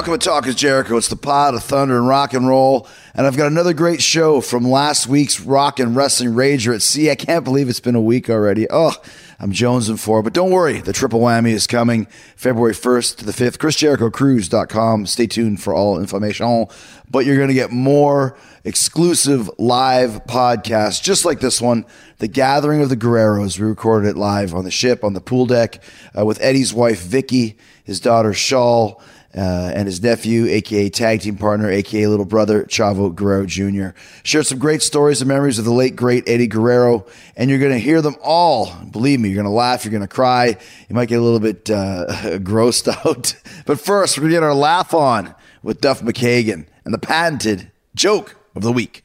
Welcome to Talk is Jericho. It's the pod of thunder and rock and roll. And I've got another great show from last week's Rock and Wrestling Rager at Sea. I can't believe it's been a week already. Oh, I'm jonesing for it. But don't worry, the triple whammy is coming February 1st to the 5th. ChrisJerichoCruise.com. Stay tuned for all information. But you're going to get more exclusive live podcasts just like this one, The Gathering of the Guerreros. We recorded it live on the ship, on the pool deck, uh, with Eddie's wife, Vicky, his daughter, Shaul uh, and his nephew, aka tag team partner, aka little brother, Chavo Guerrero Jr. Shared some great stories and memories of the late great Eddie Guerrero, and you're going to hear them all. Believe me, you're going to laugh, you're going to cry, you might get a little bit uh, grossed out. But first, we're going to get our laugh on with Duff McKagan and the patented joke of the week.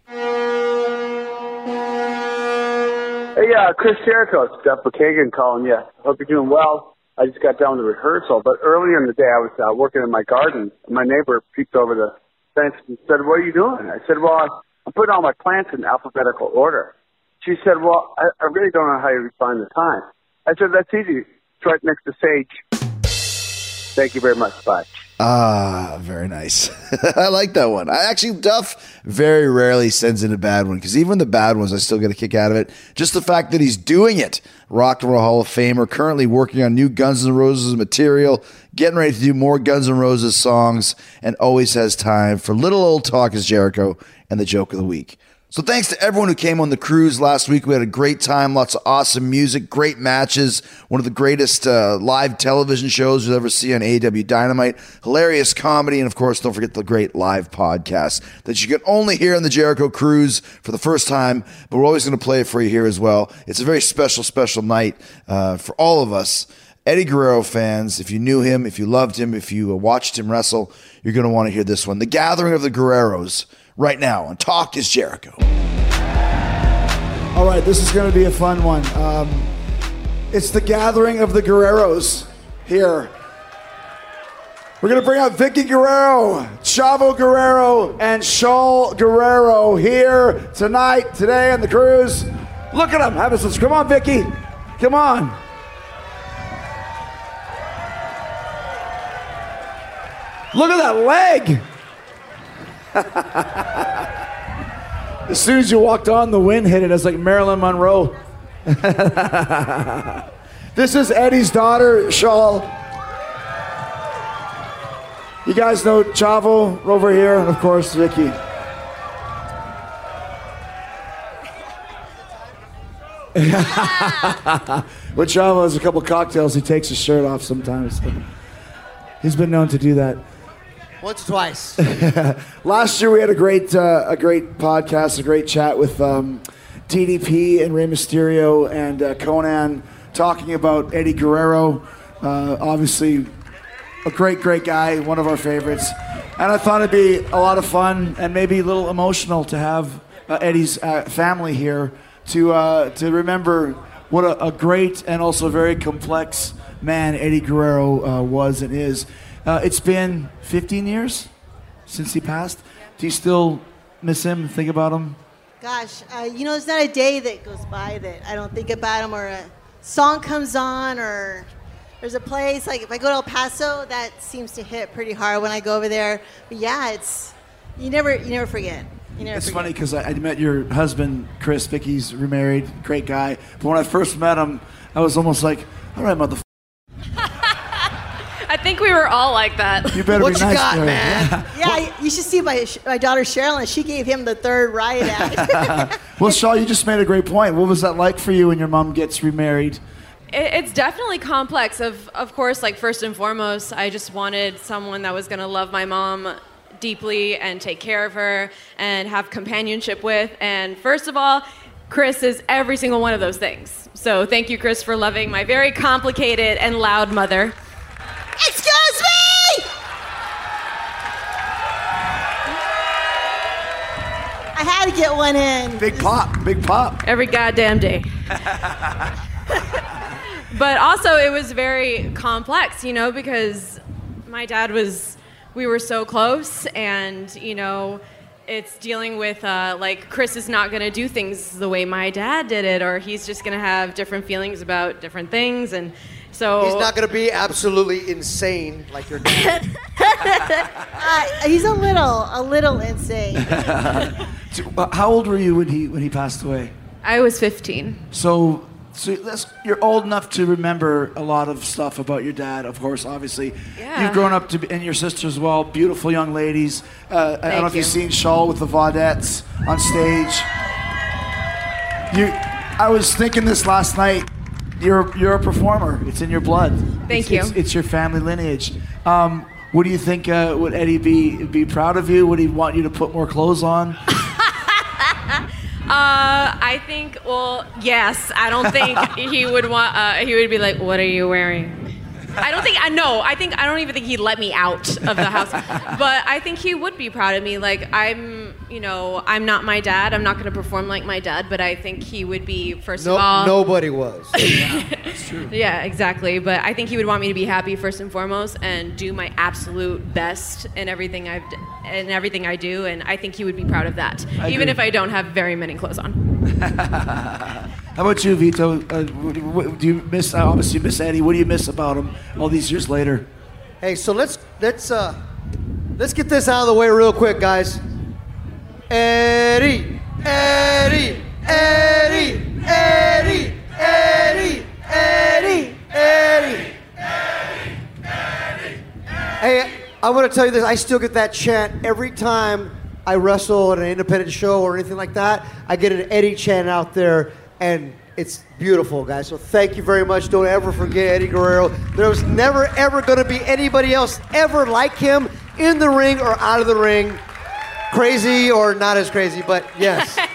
Hey, uh, Chris Jericho, it's Duff McKagan calling you. Hope you're doing well. I just got done with rehearsal, but earlier in the day I was uh, working in my garden. And my neighbor peeked over the fence and said, "What are you doing?" I said, "Well, I'm putting all my plants in alphabetical order." She said, "Well, I, I really don't know how you find the time." I said, "That's easy. It's right next to sage." Thank you very much. Bye. Ah, very nice. I like that one. I actually Duff very rarely sends in a bad one because even the bad ones, I still get a kick out of it. Just the fact that he's doing it. Rock and Roll Hall of Famer, currently working on new Guns N' Roses material, getting ready to do more Guns N' Roses songs, and always has time for little old Talk is Jericho and the joke of the week. So thanks to everyone who came on the cruise last week. We had a great time, lots of awesome music, great matches, one of the greatest uh, live television shows you'll ever see on AEW Dynamite, hilarious comedy, and of course, don't forget the great live podcast that you can only hear on the Jericho Cruise for the first time, but we're always going to play it for you here as well. It's a very special, special night uh, for all of us. Eddie Guerrero fans, if you knew him, if you loved him, if you uh, watched him wrestle, you're going to want to hear this one. The Gathering of the Guerreros right now on Talk is Jericho. All right, this is going to be a fun one. Um, it's the gathering of the Guerreros here. We're going to bring out Vicky Guerrero, Chavo Guerrero, and Shaul Guerrero here tonight, today on the cruise. Look at them. Have some. Come on, Vicky. Come on. Look at that leg. As soon as you walked on, the wind hit it. It's like Marilyn Monroe. this is Eddie's daughter, Shaul. You guys know Chavo over here, and of course, Vicky. When Chavo has a couple cocktails, he takes his shirt off sometimes. He's been known to do that. Once, twice. Last year we had a great uh, a great podcast, a great chat with um, DDP and Rey Mysterio and uh, Konnan talking about Eddie Guerrero. Uh, obviously, a great great guy, one of our favorites. And I thought it'd be a lot of fun and maybe a little emotional to have uh, Eddie's uh, family here to uh, to remember what a, a great and also very complex man Eddie Guerrero was and is. Uh, it's been 15 years since he passed. Do you still miss him? Think about him? Gosh, uh, you know, there's not a day that goes by that I don't think about him or a song comes on or there's a place like if I go to El Paso, that seems to hit pretty hard when I go over there. But yeah, it's you never you never forget. You never It's forget. funny because I, I met your husband, Chris. Vicky's remarried, great guy. But when I first met him, I was almost like, all right, mother. I think we were all like that. You better What be you nice got, to her. man? Yeah, you should see my my daughter Sherilyn. She gave him the third riot act. Well, Shaul, you just made a great point. What was that like for you when your mom gets remarried? It, it's definitely complex. Of of course, like first and foremost, I just wanted someone that was gonna love my mom deeply and take care of her and have companionship with. And first of all, Chris is every single one of those things. So thank you, Chris, for loving my very complicated and loud mother. Excuse me! I had to get one in. Big pop, big pop. every goddamn day. but also, it was very complex, you know, because my dad was, we were so close, and, you know, it's dealing with, uh, like, Chris is not going to do things the way my dad did it, or he's just going to have different feelings about different things. And so. He's not going to be absolutely insane like your dad. Uh, he's a little, a little insane. So, uh, How old were you when he when he passed away? I was 15. So, so that's, you're old enough to remember a lot of stuff about your dad, of course, obviously. Yeah. You've grown up to be, and your sister as well, beautiful young ladies. Uh, I don't know if you. you've seen Shaul with the Vaudettes on stage. You, I was thinking this last night. You're you're a performer. It's in your blood. Thank It's- you. It's, it's your family lineage. Um, what do you think? Uh, would Eddie be be proud of you? Would he want you to put more clothes on? Uh, I think. Well, yes. I don't think he would want. Uh, he would be like, "What are you wearing?" I don't think. I know. I think. I don't even think he'd let me out of the house. But I think he would be proud of me. Like I'm. You know, I'm not my dad. I'm not going to perform like my dad. But I think he would be first No, of all. nobody was. Yeah, exactly. But I think he would want me to be happy first and foremost, and do my absolute best in everything I've d- in everything I do. And I think he would be proud of that, I even agree. if I don't have very many clothes on. How about you, Vito? Uh, what, what, do you miss? Uh, obviously, you miss Eddie. What do you miss about him all these years later? Hey, so let's let's uh let's get this out of the way real quick, guys. Eddie, Eddie, Eddie, Eddie, Eddie, Eddie, Eddie. Hey, I want to tell you this. I still get that chant every time I wrestle at an independent show or anything like that. I get an Eddie chant out there, and it's beautiful, guys. So thank you very much. Don't ever forget Eddie Guerrero. There was never, ever going to be anybody else ever like him in the ring or out of the ring. Crazy or not as crazy, but yes.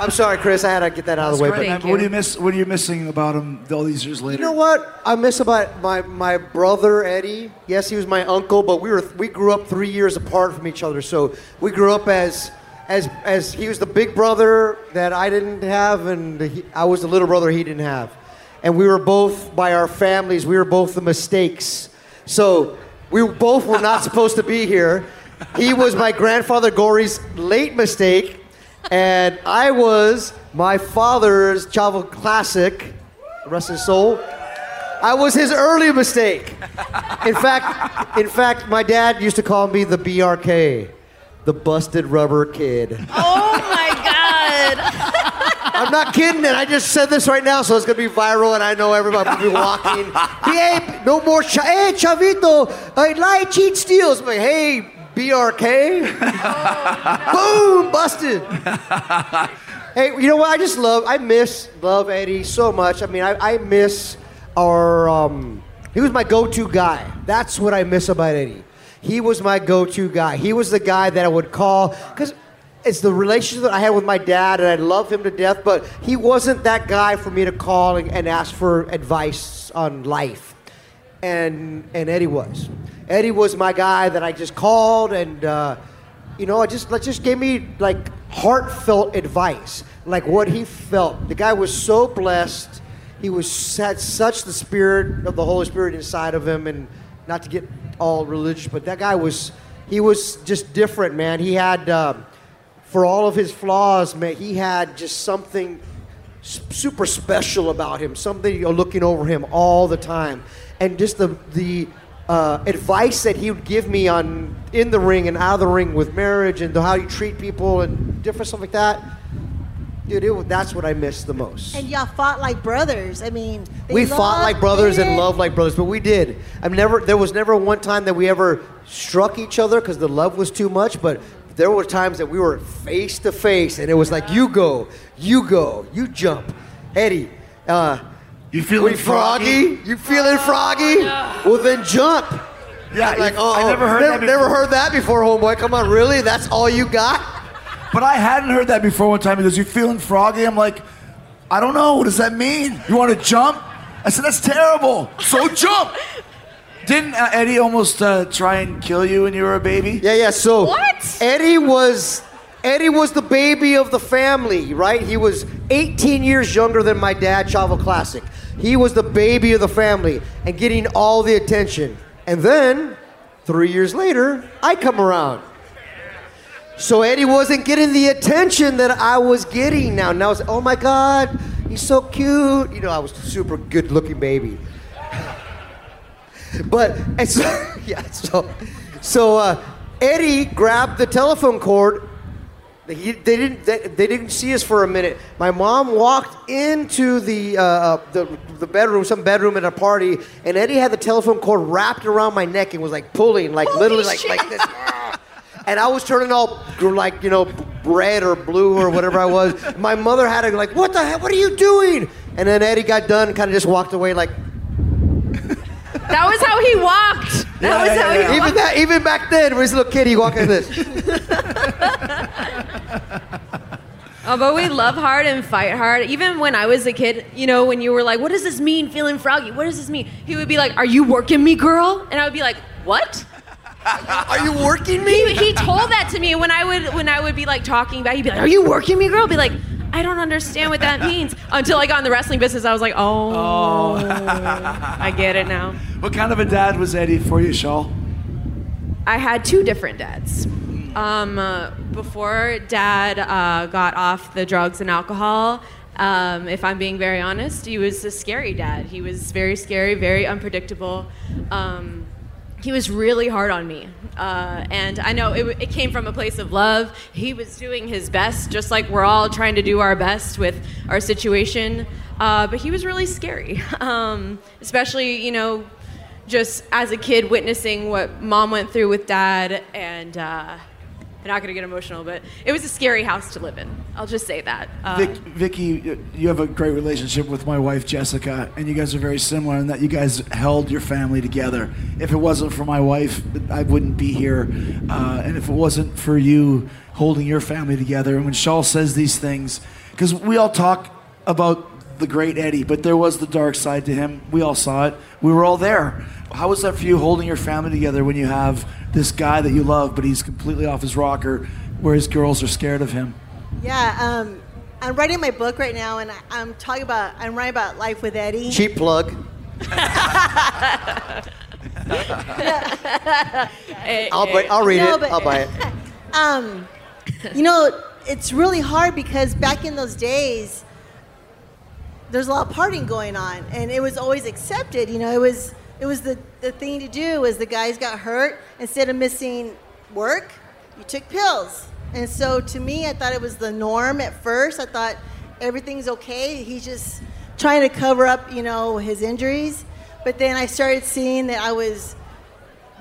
I'm sorry, Chris. I had to get that out of the way. But What are you. you miss? What are you missing about him all these years later? You know what I miss about my, my brother Eddie? Yes, he was my uncle, but we were we grew up three years apart from each other. So we grew up as as as he was the big brother that I didn't have, and he, I was the little brother he didn't have. And we were both by our families. We were both the mistakes. So we both were not supposed to be here. He was my grandfather Gory's late mistake, and I was my father's Chavo Classic, rest his soul. I was his early mistake. In fact, in fact, my dad used to call me the BRK, the busted rubber kid. Oh my god! I'm not kidding, and I just said this right now, so it's gonna be viral, and I know everybody will be walking. hey, no more. Ch- hey, Chavito, uh, I lie, cheat, steals. I'm hey, BRK. Boom, busted. hey, you know what? I just love, I miss, love Eddie so much. I mean, I, I miss our, um, he was my go-to guy. That's what I miss about Eddie. He was my go-to guy. He was the guy that I would call, because it's the relationship that I had with my dad, and I love him to death, but he wasn't that guy for me to call and, and ask for advice on life and and Eddie was. Eddie was my guy that I just called, and uh, you know, I just like just gave me like heartfelt advice, like what he felt. The guy was so blessed. He was had such the spirit of the Holy Spirit inside of him, and not to get all religious, but that guy was he was just different, man. He had. Uh, for all of his flaws, man, he had just something super special about him, something you're looking over him all the time, and just the the uh, advice that he would give me on in the ring and out of the ring with marriage and how you treat people and different stuff like that. Dude, it, that's what I miss the most. And y'all fought like brothers. I mean, we fought like brothers and loved like brothers, but we did. I've never. There was never one time that we ever struck each other because the love was too much. But there were times that we were face to face, and it was like, you go, you go, you jump, Eddie. Uh, You feeling we froggy? You feeling froggy? Well, then jump. Yeah, Like, oh, I never heard never, that. never before. heard that before, homeboy. Come on, really? That's all you got? But I hadn't heard that before one time. He goes, You feeling froggy? I'm like, I don't know. What does that mean? You want to jump? I said, That's terrible. So jump. Didn't uh, Eddie almost uh, try and kill you when you were a baby? Yeah, yeah. So What? Eddie was Eddie was the baby of the family, right? He was 18 years younger than my dad, Chavo Classic. He was the baby of the family and getting all the attention. And then, three years later, I come around. So Eddie wasn't getting the attention that I was getting now. Now it's, oh my God, he's so cute. You know, I was super good looking baby. But and so yeah, so so uh, Eddie grabbed the telephone cord. He, they didn't they, they didn't see us for a minute. My mom walked into the, uh, the the bedroom, some bedroom at a party, and Eddie had the telephone cord wrapped around my neck and was like pulling, like literally like like this. And I was turning all like you know red or blue or whatever I was. My mother had to like, what the hell? What are you doing? And then Eddie got done, and kind of just walked away like. That was how he walked. That Yeah, was yeah, how yeah, he yeah. walked. Even that, even back then, when he was a little kid, he walked like this. Oh, but we love hard and fight hard. Even when I was a kid, you know, when you were like, "What does this mean, feeling froggy? What does this mean?" He would be like, "Are you working me, girl?" And I would be like, "What?" Are you working me? He, he told that to me when I would when I would be like talking about. He'd be like, "Are you working me, girl?" I'd be like, "I don't understand what that means." Until I got in the wrestling business, I was like, "Oh, I get it now." What kind of a dad was Eddie for you, Shaul? I had two different dads. Um, uh, before dad uh, got off the drugs and alcohol, um, if I'm being very honest, he was a scary dad. He was very scary, very unpredictable. Um, he was really hard on me. Uh, and I know it, it came from a place of love. He was doing his best, just like we're all trying to do our best with our situation. Uh, but he was really scary, um, especially, you know, just as a kid witnessing what mom went through with dad and uh, I'm not gonna get emotional, but it was a scary house to live in. I'll just say that. Uh, Vic, Vicky, you have a great relationship with my wife Jessica, and you guys are very similar in that you guys held your family together. If it wasn't for my wife, I wouldn't be here, uh, and if it wasn't for you holding your family together, and when Shaul says these things, because we all talk about the great Eddie, but there was the dark side to him. We all saw it. We were all there. How was that for you holding your family together when you have this guy that you love, but he's completely off his rocker, where his girls are scared of him? Yeah, um, I'm writing my book right now, and I, I'm talking about I'm writing about life with Eddie. Cheap plug. I'll, buy, I'll read No, it. but- I'll buy it. um, you know, it's really hard because back in those days, there's a lot of partying going on, and it was always accepted. You know, it was it was the, the thing to do. Was the guys got hurt instead of missing work, you took pills, and so to me, I thought it was the norm at first. I thought everything's okay. He's just trying to cover up, you know, his injuries. But then I started seeing that I was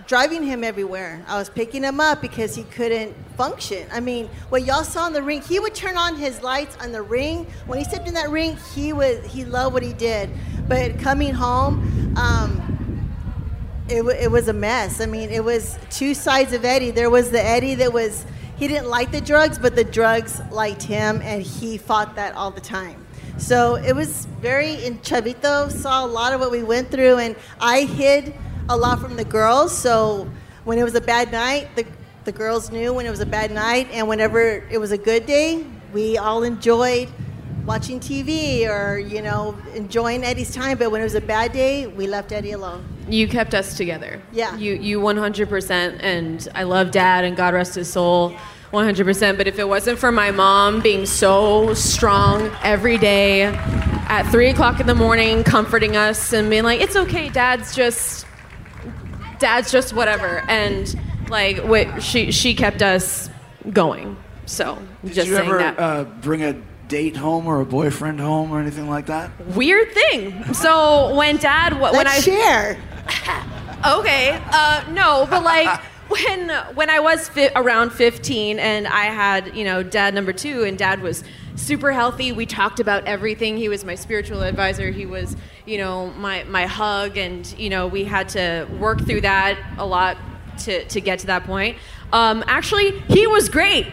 driving him everywhere. I was picking him up because he couldn't function. I mean, what y'all saw in the ring, he would turn on his lights on the ring. When he stepped in that ring, he was he loved what he did. But coming home, um, it, wa- it was a mess. I mean, it was two sides of Eddie. There was the Eddie that was he didn't like the drugs, but the drugs liked him, and he fought that all the time. So it was very in Chavito saw a lot of what we went through, and I hid a lot from the girls. So when it was a bad night, the the girls knew when it was a bad night, and whenever it was a good day, we all enjoyed watching TV or you know enjoying Eddie's time. But when it was a bad day, we left Eddie alone. You kept us together. Yeah. You you 100% and I love dad and God rest his soul 100%. But if it wasn't for my mom being so strong every day at three o'clock in the morning, comforting us and being like, it's okay, dad's just, dad's just whatever. And like, wait, she, she kept us going. So Did just you saying ever that. uh, bring a date home or a boyfriend home or anything like that? Weird thing. So when dad, when I share. okay, uh, no, but like when when I was fi- around 15 and I had you know dad number two and dad was super healthy. We talked about everything. He was my spiritual advisor. He was you know my my hug and you know we had to work through that a lot to to get to that point. Um, actually, he was great.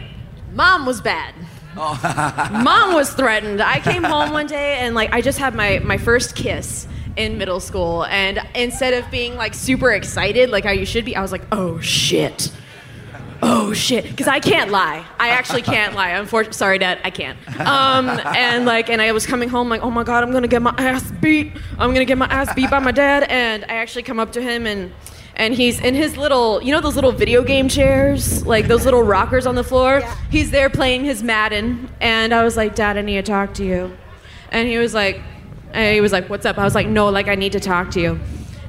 Mom was bad. Mom was threatened. I came home one day and like I just had my my first kiss in middle school and instead of being like super excited like how you should be, I was like, "Oh shit." Oh shit, because I can't lie. I actually can't lie. Unfortunately, sorry, Dad, I can't. Um, and like, and I was coming home like, oh my god, I'm gonna get my ass beat. I'm gonna get my ass beat by my dad. And I actually come up to him and and he's in his little, you know, those little video game chairs, like those little rockers on the floor. He's there playing his Madden, and I was like, Dad, I need to talk to you. And he was like, and he was like, what's up? I was like, no, like I need to talk to you.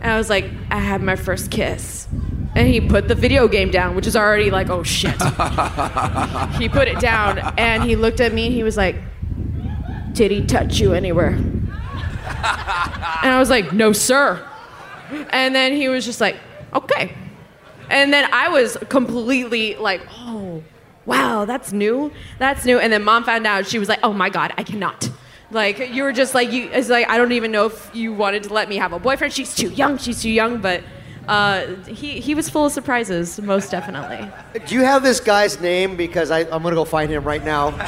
And I was like, I had my first kiss. And he put the video game down, which is already like, oh shit. he put it down and he looked at me and he was like, Did he touch you anywhere? And I was like, No, sir. And then he was just like, Okay. And then I was completely like, Oh, wow, that's new. That's new. And then mom found out. She was like, Oh my God, I cannot. Like you were just like you. It's like I don't even know if you wanted to let me have a boyfriend. She's too young. She's too young. But uh, he he was full of surprises, most definitely. Do you have this guy's name? Because I, I'm gonna go find him right now, and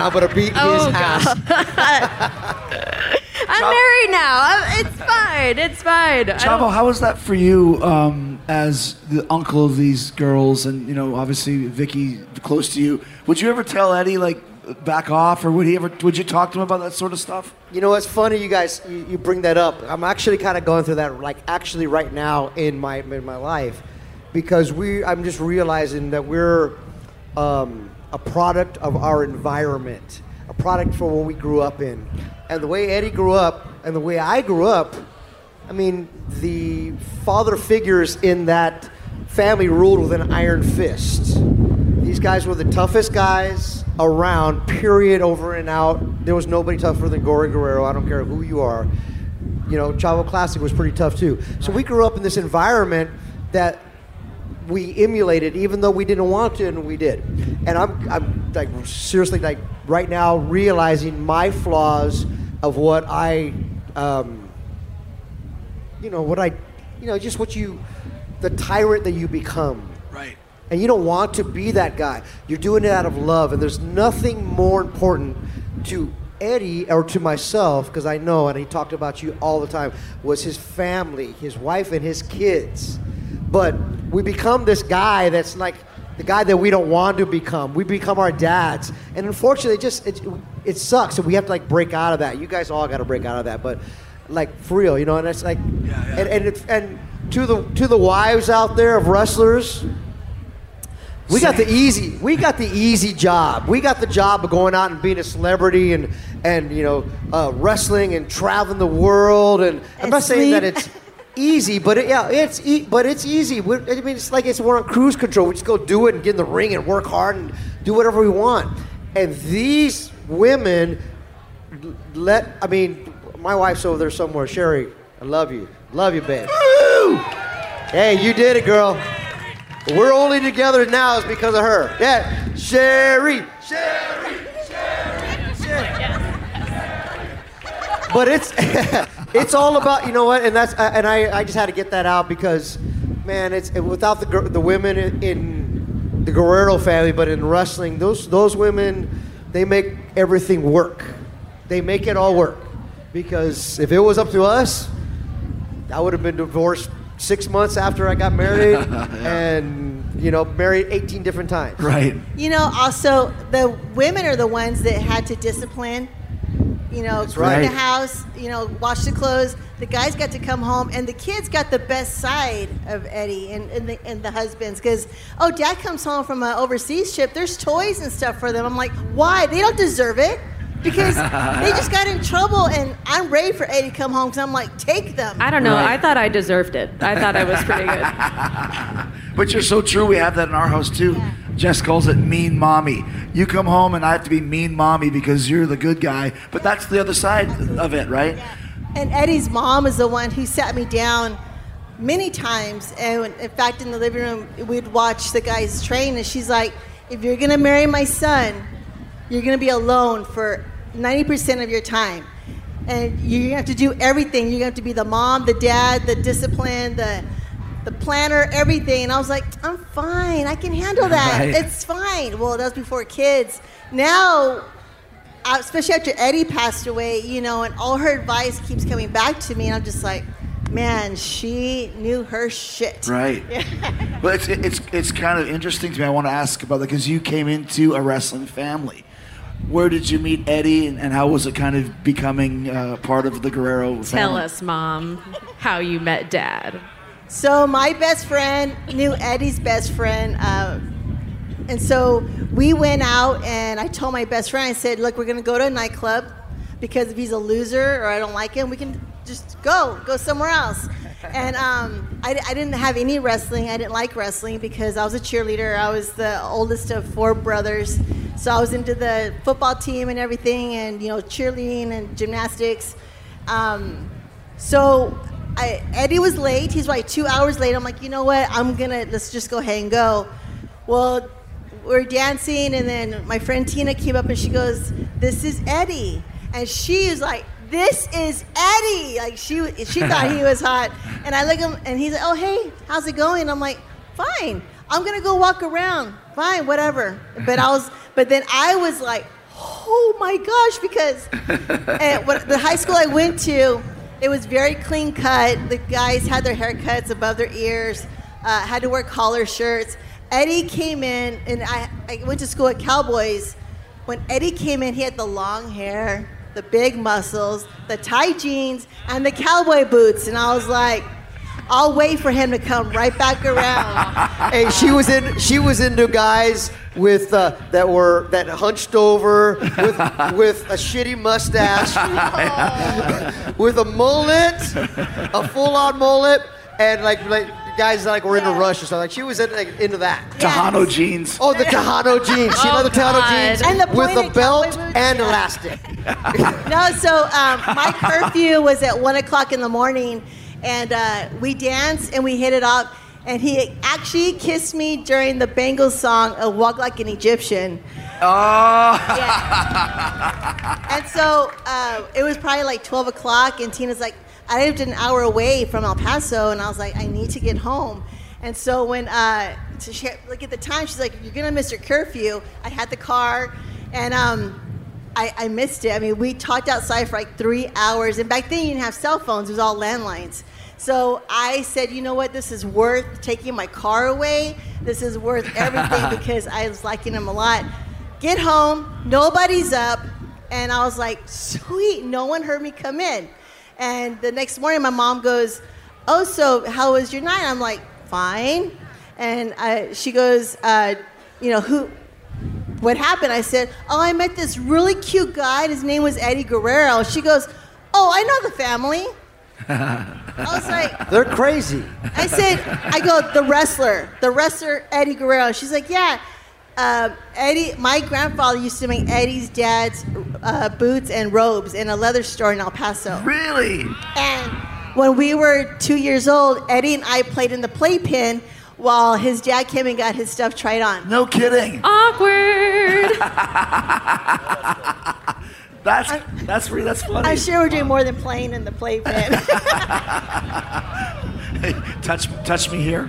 I'm gonna beat Oh, his ass. I'm married now. I'm, it's fine. It's fine. Chavo, how was that for you um, as the uncle of these girls, and you know, obviously Vicky close to you? Would you ever tell Eddie like back off, or would he ever? Would you talk to him about that sort of stuff? You know, it's funny you guys you, you bring that up. I'm actually kind of going through that, like actually right now in my in my life, because we I'm just realizing that we're um, a product of our environment, a product for what we grew up in, and the way Eddie grew up and the way I grew up. I mean, the father figures in that family ruled with an iron fist. These guys were the toughest guys around, period, over and out. There was nobody tougher than Gory Guerrero. I don't care who you are. You know, Chavo Classic was pretty tough too. So we grew up in this environment that we emulated, even though we didn't want to, and we did. And I'm, I'm like seriously, like right now, realizing my flaws of what I, um, you know, what I, you know, just what you, the tyrant that you become. And you don't want to be that guy. You're doing it out of love. And there's nothing more important to Eddie or to myself, because I know, and he talked about you all the time, was his family, his wife, and his kids. But we become this guy that's like the guy that we don't want to become. We become our dads. And unfortunately, it just, it, it sucks. And we have to like break out of that. You guys all got to break out of that. But like for real, you know, and it's like, and, and, it, and to the, to the wives out there of wrestlers, we got the easy. We got the easy job. We got the job of going out and being a celebrity and and you know uh, wrestling and traveling the world. And I'm not saying that it's easy, but it, yeah, it's e- but it's easy. We're, I mean, it's like it's we're on cruise control. We just go do it and get in the ring and work hard and do whatever we want. And these women let. I mean, my wife's over there somewhere. Sherry, I love you. Love you, babe. Woo! Hey, you did it, girl. We're only together now is because of her. Yeah, Sherry, Sherry, Sherry, Sherry. But it's it's all about you know what, and that's uh, and I, I just had to get that out because, man, it's without the the women in, the Guerrero family, but in wrestling, those those women, they make everything work. They make it all work because if it was up to us, I would have been divorced six months after I got married, and you know, married 18 different times. Right. You know, also the women are the ones that had to discipline. you know, clean right. the house, you know, wash the clothes. The guys got to come home, and the kids got the best side of Eddie and, and, the, and the husbands. Because, oh, dad comes home from an overseas trip, there's toys and stuff for them. I'm like, why? They don't deserve it. Because they just got in trouble, and I'm ready for Eddie to come home because I'm like, take them. I don't know. I thought I deserved it. I thought I was pretty good. But you're so true. We have that in our house too. Jess calls it mean mommy. You come home and I have to be mean mommy because you're the good guy. But that's the other side of it, right? And Eddie's mom is the one who sat me down many times. And in fact, in the living room, we'd watch the guys train, and she's like, if you're going to marry my son, you're going to be alone for 90% of your time. And you have to do everything. You have to be the mom, the dad, the discipline, the the planner, everything. And I was like, I'm fine. I can handle that. Right. It's fine. Well, that was before kids. Now uh, especially after Eddie passed away, you know, and all her advice keeps coming back to me, and I'm just like, man, she knew her shit. Right. Yeah. Well, it's, it's, it's kind of interesting to me. I want to ask about that because you came into a wrestling family. Where did you meet Eddie and, and how was it kind of becoming uh, part of the Guerrero family? Tell us, Mom, how you met Dad. So my best friend knew Eddie's best friend, uh, and so we went out, and I told my best friend, I said, "Look, we're gonna go to a nightclub because if he's a loser or I don't like him, we can just go, go somewhere else." And um, I, I didn't have any wrestling. I didn't like wrestling because I was a cheerleader. I was the oldest of four brothers, so I was into the football team and everything, and you know, cheerleading and gymnastics. Um, so I, Eddie was late. He's like two hours late. I'm like, you know what? I'm gonna let's just go ahead and go. Well, we're dancing, and then my friend Tina came up and she goes, "This is Eddie," and she is like, "This is Eddie." Like she she thought he was hot, and I look at him, and he's like, "Oh hey, how's it going?" I'm like, "Fine. I'm gonna go walk around. Fine, whatever." But I was, but then I was like, "Oh my gosh!" Because what, the high school I went to, it was very clean cut. The guys had their haircuts above their ears, uh, had to wear collar shirts. Eddie came in, and I, I went to school at Cowboys. When Eddie came in, he had the long hair, the big muscles, the tight jeans, and the cowboy boots. And I was like, I'll wait for him to come right back around. Hey, she was in. She was into guys with uh, that were that hunched over with with a shitty mustache, with a mullet, a full-on mullet, and like like guys that like were into Rush or something. Like she was in, like, into that. Tejano jeans. Oh, the Tejano jeans. She Oh, loved the Tejano jeans And the with a pointed belt cowboy boots? and Yeah. elastic. no, so um, my curfew was at one o'clock in the morning, and uh, we danced and we hit it off. And he actually kissed me during the Bangles song "A Walk Like an Egyptian." Oh. Yeah. and so uh, it was probably like 12 o'clock, and Tina's like, I lived an hour away from El Paso, and I was like, I need to get home. And so when, uh, so she, like at the time, she's like, You're gonna miss your curfew. I had the car, and um, I, I missed it. I mean, we talked outside for like three hours, and back then you didn't have cell phones, it was all landlines. So I said, you know what, this is worth taking my car away. This is worth everything because I was liking him a lot. Get home, nobody's up, and I was like, sweet, no one heard me come in. And the next morning, my mom goes, oh, so how was your night? I'm like, fine. And I, she goes, uh, you know, who, what happened? I said, Oh, I met this really cute guy. His name was Eddie Guerrero. She goes, Oh, I know the family. I was like, They're crazy. I said, I go, the wrestler, the wrestler Eddie Guerrero. She's like, Yeah. Um, Eddie, my grandfather used to make Eddie's dad's uh, boots and robes in a leather store in El Paso. Really? And when we were two years old, Eddie and I played in the playpen while his dad came and got his stuff tried on. No kidding. Awkward. That's that's re- that's funny. I'm sure we're doing more than playing in the playpen. touch touch me here.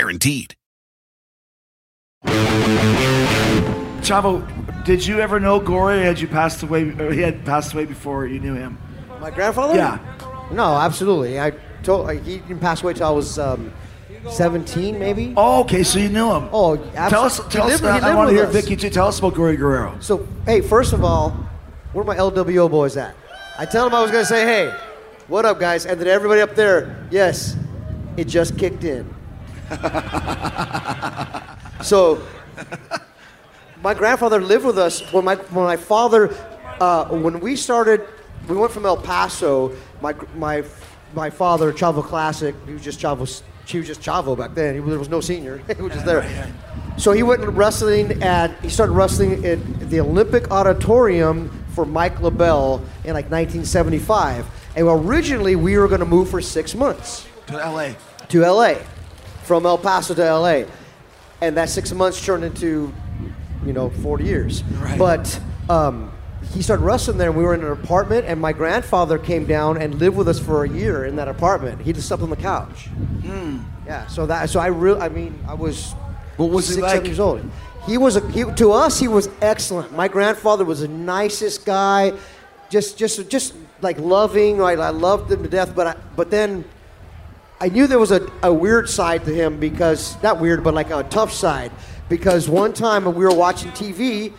Guaranteed. Chavo, did you ever know Gory? Had you passed away? Or he had passed away before you knew him? My grandfather? Yeah. No, absolutely. I told like, he didn't pass away till I was um, 17, maybe. Oh, okay. So you knew him. Oh, Tell us. absolutely. Tell He us. lived- I want to hear us. Vicky. too. Tell us about Gory Guerrero. So, hey, first of all, where my LWO boys at? I tell them I was going to say, hey, what up, guys? And then everybody up there, yes, it just kicked in. so, my grandfather lived with us when my when my father, uh, when we started, we went from El Paso. My my my father, Chavo Classic, he was just Chavo. He was just Chavo back then. He, there was no senior. he was just there. So he went wrestling at. He started wrestling at the Olympic Auditorium for Mike LeBell in like 1975. And originally we were going to move for six months To L.A. to LA, from El Paso to LA, and that six months turned into, you know, 40 years. Right. But um, he started wrestling there, and we were in an apartment, and my grandfather came down and lived with us for a year in that apartment. He just slept on the couch. Yeah. So that. So I really. I mean, I was. What was he six, like? seven years old. He was a, he, to us. He was excellent. My grandfather was the nicest guy, just just just like loving. I, I loved him to death. But I, but then I knew there was a, a weird side to him because not weird, but like a tough side. Because one time we were watching TV,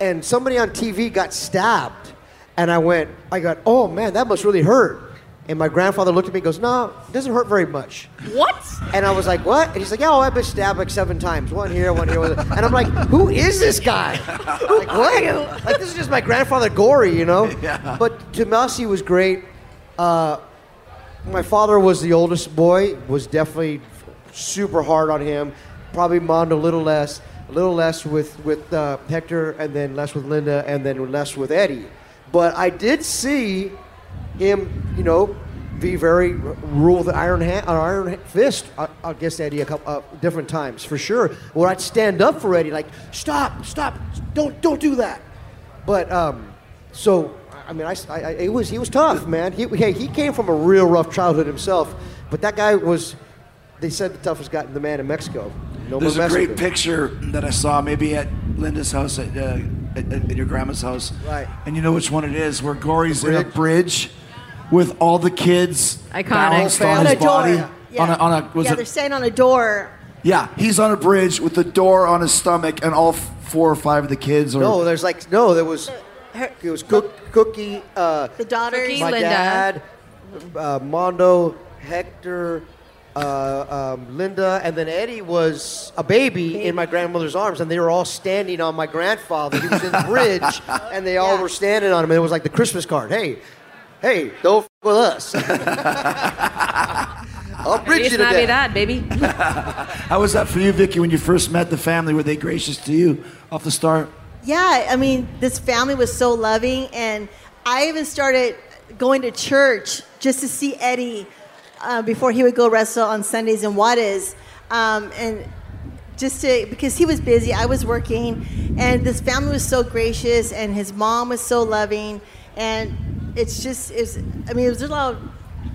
and somebody on TV got stabbed, and I went, I got, oh man, that must really hurt. And my grandfather looked at me and goes, no, it doesn't hurt very much. What? And I was like, what? And he's like, yeah, oh, I've been stabbed like seven times. One here, one here. One there. And I'm like, who is this guy? like, what? Like, this is just my grandfather Gory, you know? Yeah. But to us, he was great. Uh, my father was the oldest boy, was definitely super hard on him. Probably Mondo a little less, a little less with, with uh, Hector, and then less with Linda, and then less with Eddie. But I did see him, you know, be very rule the iron hand, an iron fist uh, against Eddie a couple uh, different times for sure. Where I'd stand up for Eddie, like stop, stop, don't don't do that. But um, so I mean, I, I, I it was he was tough, man. He hey, he came from a real rough childhood himself, but that guy was. They said the toughest guy, in the man in Mexico. No There's more a great picture that I saw maybe at Linda's house, at, uh, at, at your grandma's house. Right. And you know which one it is, where Gory's in a bridge with all the kids Iconic. balanced on on his a door. body. Yeah. On a, on a, was yeah, it- they're standing on a door. yeah, he's on a bridge with the door on his stomach, and all four or five of the kids are. No, there's like no, there was Her, it was Cook, Cookie. Uh, the daughters. Cookie. my Linda. dad, uh, Mondo, Hector, uh, um, Linda, and then Eddie was a baby in my grandmother's arms, and they were all standing on my grandfather. He was in the bridge, and they all Yeah. were standing on him. And it was like the Christmas card. Hey, hey, don't f- with us. I'll bridge It's you to not be that, baby. How was that for you, Vicky, when you first met the family? Were they gracious to you off the start? Yeah, I mean, this family was so loving, and I even started going to church just to see Eddie uh, before he would go wrestle on Sundays in Juarez, um, and just to because he was busy, I was working, and this family was so gracious, and his mom was so loving, and it's just it's. I mean, it was a lot of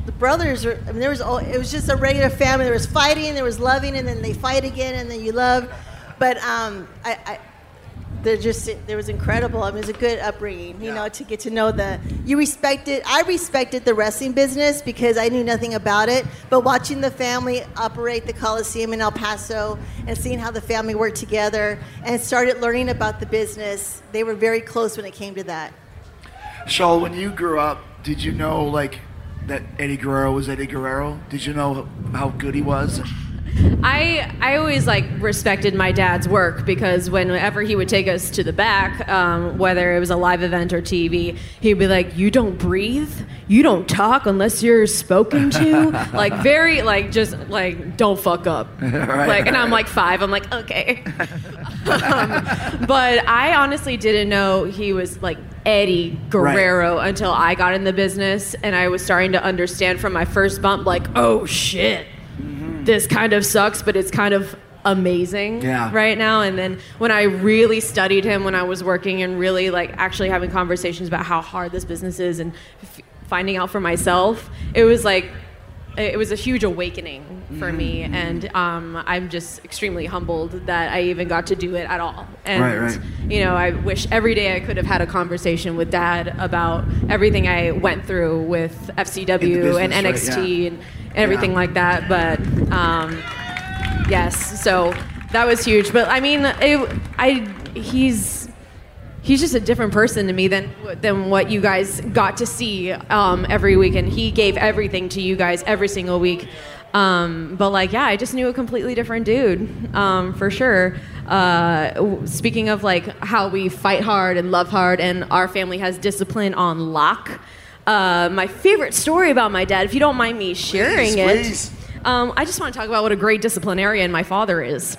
the brothers. Were, I mean, there was all, it was just a regular family. There was fighting, there was loving, and then they fight again, and then you love. But um, I, I they're just it was incredible. I mean, it was a good upbringing, you know, to get to know the you respected. I respected the wrestling business because I knew nothing about it, but watching the family operate the Coliseum in El Paso and seeing how the family worked together and started learning about the business, they were very close when it came to that. Shaul, when you grew up, did you know like that Eddie Guerrero was Eddie Guerrero? Did you know how good he was? I I always like respected my dad's work because whenever he would take us to the back, um, whether it was a live event or TV, he'd be like, "You don't breathe, you don't talk unless you're spoken to." like very like just like don't fuck up. Right. Like, and I'm like five. I'm like okay. um, but I honestly didn't know he was like Eddie Guerrero until I got in the business and I was starting to understand from my first bump, like, oh shit, this kind of sucks, but it's kind of amazing Yeah. right now. And then when I really studied him when I was working and really like actually having conversations about how hard this business is and f- finding out for myself, it was like, it was a huge awakening for me, Mm-hmm. and um, I'm just extremely humbled that I even got to do it at all. And Right, right. you know, I wish every day I could have had a conversation with Dad about everything I went through with FCW and business, right, NXT yeah. and everything like that. But um, yes, so that was huge. But I mean, it, I he's he's just a different person to me than than what you guys got to see um, every week, and he gave everything to you guys every single week. Um, but like, yeah, I just knew a completely different dude um, for sure. Uh, speaking of like how we fight hard and love hard, and our family has discipline on lock. Uh, my favorite story about my dad, if you don't mind me sharing Please, it, please. um, I just want to talk about what a great disciplinarian my father is.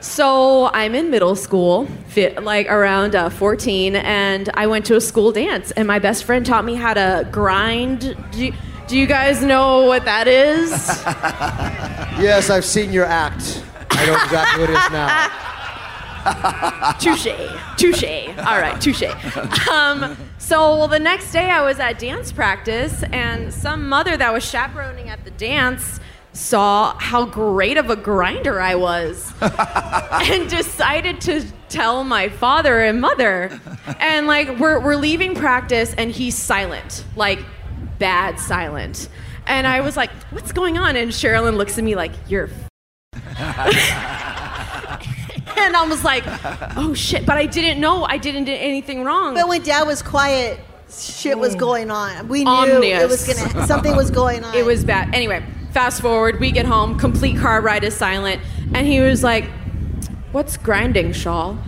So I'm in middle school, fit, like around uh, 14, and I went to a school dance, and my best friend taught me how to grind. Do you, do you guys know what that is? Yes, I've seen your act. I know exactly what it is now. touche, touche. All right, touche. Um, so well, the next day I was at dance practice, and some mother that was chaperoning at the dance saw how great of a grinder I was, and decided to tell my father and mother. And like we're we're leaving practice, and he's silent, like bad silent. And I was like, "What's going on?" And Sherilyn looks at me like, "You're." and I was like, "Oh shit!" But I didn't know I didn't do anything wrong. But when Dad was quiet, shit was mm. going on. We knew Omnious. it was gonna something was going on. It was bad. Anyway, fast forward, we get home, complete car ride is silent, and he was like, "What's grinding, Shaul?"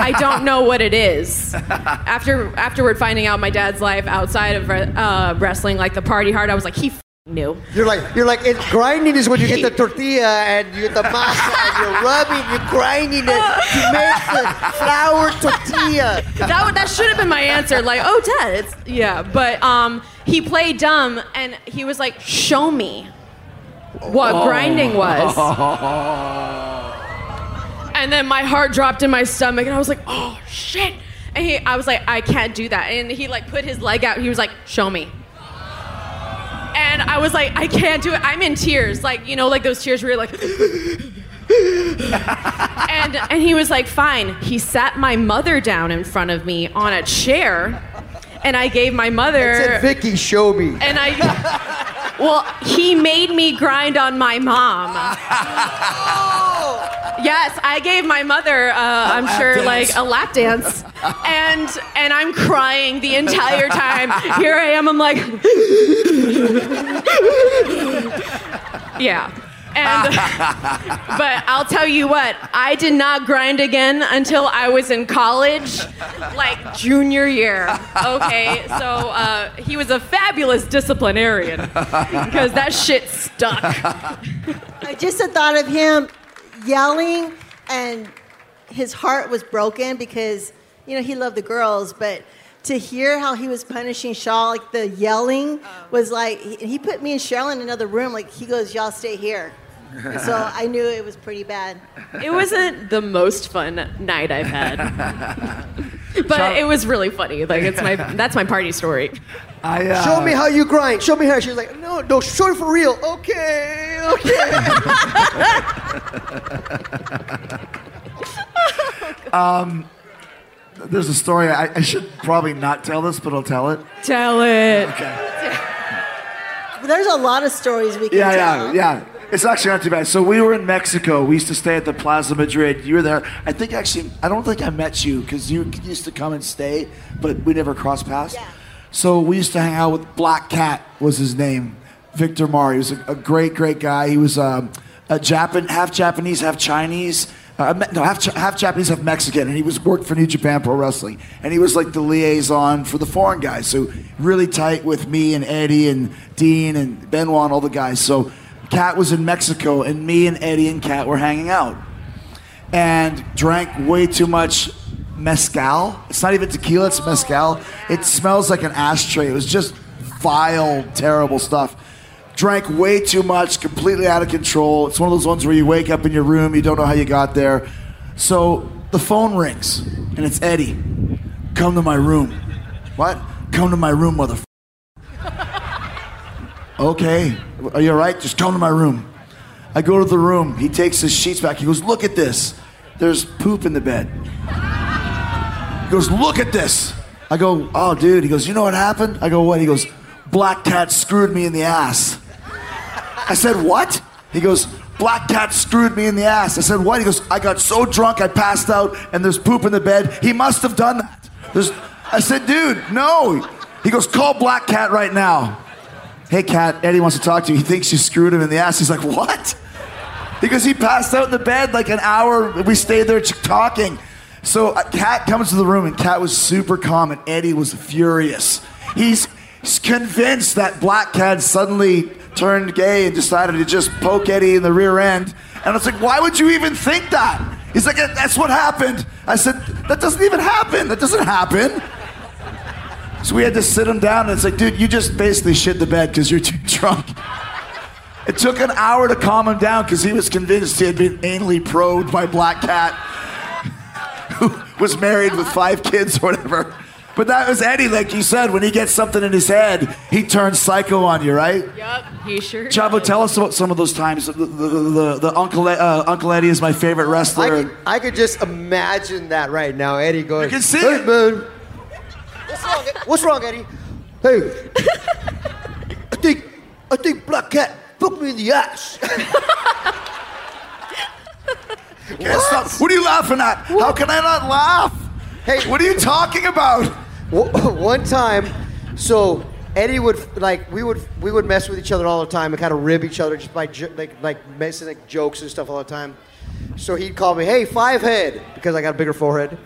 I don't know what it is. After afterward finding out my dad's life outside of uh, wrestling, like the party hard, I was like, he f- knew. You're like, you're like, it, grinding is when you get the tortilla and you get the masa and you're rubbing, you're grinding it to make the flour tortilla. that would- that should have been my answer. Like, oh, dad, it's yeah. But um, he played dumb, and he was like, show me what oh. grinding was. And then my heart dropped in my stomach, and I was like, oh shit. And he, I was like, I can't do that. And he like put his leg out. He was like, show me. And I was like, I can't do it. I'm in tears, like you know, like those tears where you're like. and and he was like, fine. He sat my mother down in front of me on a chair, and I gave my mother. It said, Vicky, show me. And I, well, he made me grind on my mom. Yes, I gave my mother, uh, I'm sure, dance. like a lap dance, and and I'm crying the entire time. Here I am. I'm like, yeah. And but I'll tell you what, I did not grind again until I was in college, like junior year. Okay, so uh, he was a fabulous disciplinarian because that shit stuck. I just the thought of him yelling and his heart was broken because you know he loved the girls, but to hear how he was punishing Shaul, like the yelling was like he, he put me and Cheryl in another room. Like he goes, "Y'all stay here." So I knew it was pretty bad. It wasn't the most fun night I've had, but it was really funny. Like it's my that's my party story. I, uh, Show me how you grind. Show me how. She's like, no, no, show it for real. Okay, okay. um, there's a story. I, I should probably not tell this, but I'll tell it. Tell it. Okay. There's a lot of stories we can Yeah, tell. yeah, yeah. It's actually not too bad. So we were in Mexico. We used to stay at the Plaza Madrid. You were there. I think actually, I don't think I met you because you used to come and stay, but we never crossed paths. Yeah. So we used to hang out with Black Cat was his name, Victor Mar. He was a, a great, great guy. He was um, a Japan, half Japanese, half Chinese. Uh, no, half, half Japanese, half Mexican, and he was worked for New Japan Pro Wrestling, and he was like the liaison for the foreign guys. So really tight with me and Eddie and Dean and Benoit and all the guys. So Cat was in Mexico, and me and Eddie and Cat were hanging out, and drank way too much mezcal. It's not even tequila; it's mezcal. It smells like an ashtray. It was just vile, terrible stuff. Drank way too much, completely out of control. It's one of those ones where you wake up in your room, you don't know how you got there. So the phone rings, and it's Eddie. Come to my room. What? Come to my room, motherfucker. Okay. Are you all right? Just come to my room. I go to the room. He takes his sheets back. He goes, Look at this. There's poop in the bed. He goes, Look at this. I go, Oh, dude. He goes, You know what happened? I go, What? He goes, Black Cat screwed me in the ass. I said, What? He goes, Black Cat screwed me in the ass. I said, What? He goes, I got so drunk I passed out and there's poop in the bed. He must have done that. There's, I said, Dude, no. He goes, Call Black Cat right now. Hey, Cat, Eddie wants to talk to you. He thinks you screwed him in the ass. He's like, What? Because he passed out in the bed like an hour. We stayed there talking. So uh, Cat comes to the room, and Cat was super calm, and Eddie was furious. He's convinced that Black Cat suddenly turned gay and decided to just poke Eddie in the rear end. And I was like, why would you even think that? He's like, that's what happened. I said, that doesn't even happen. That doesn't happen. So we had to sit him down, and it's like, dude, you just basically shit the bed because you're too drunk. It took an hour to calm him down because he was convinced he had been anally probed by Black Cat, who was married with five kids or whatever. But that was Eddie, like you said, when he gets something in his head, he turns psycho on you, right? Yep, he sure. Chavo, tell us about some of those times. The, the, the, the Uncle, uh, Uncle Eddie is my favorite I wrestler. could, I could just imagine that right now. Eddie going, You can see hey, it." man. What's wrong, What's wrong, Eddie? Hey, I think, I think Black Cat fucked me in the ass. Can't stop. What are you laughing at? How can I not laugh? Hey, What are you talking about? One time, so Eddie would like we would we would mess with each other all the time and kind of rib each other just by jo- like like messing like jokes and stuff all the time. So he'd call me, "Hey, five head," because I got a bigger forehead.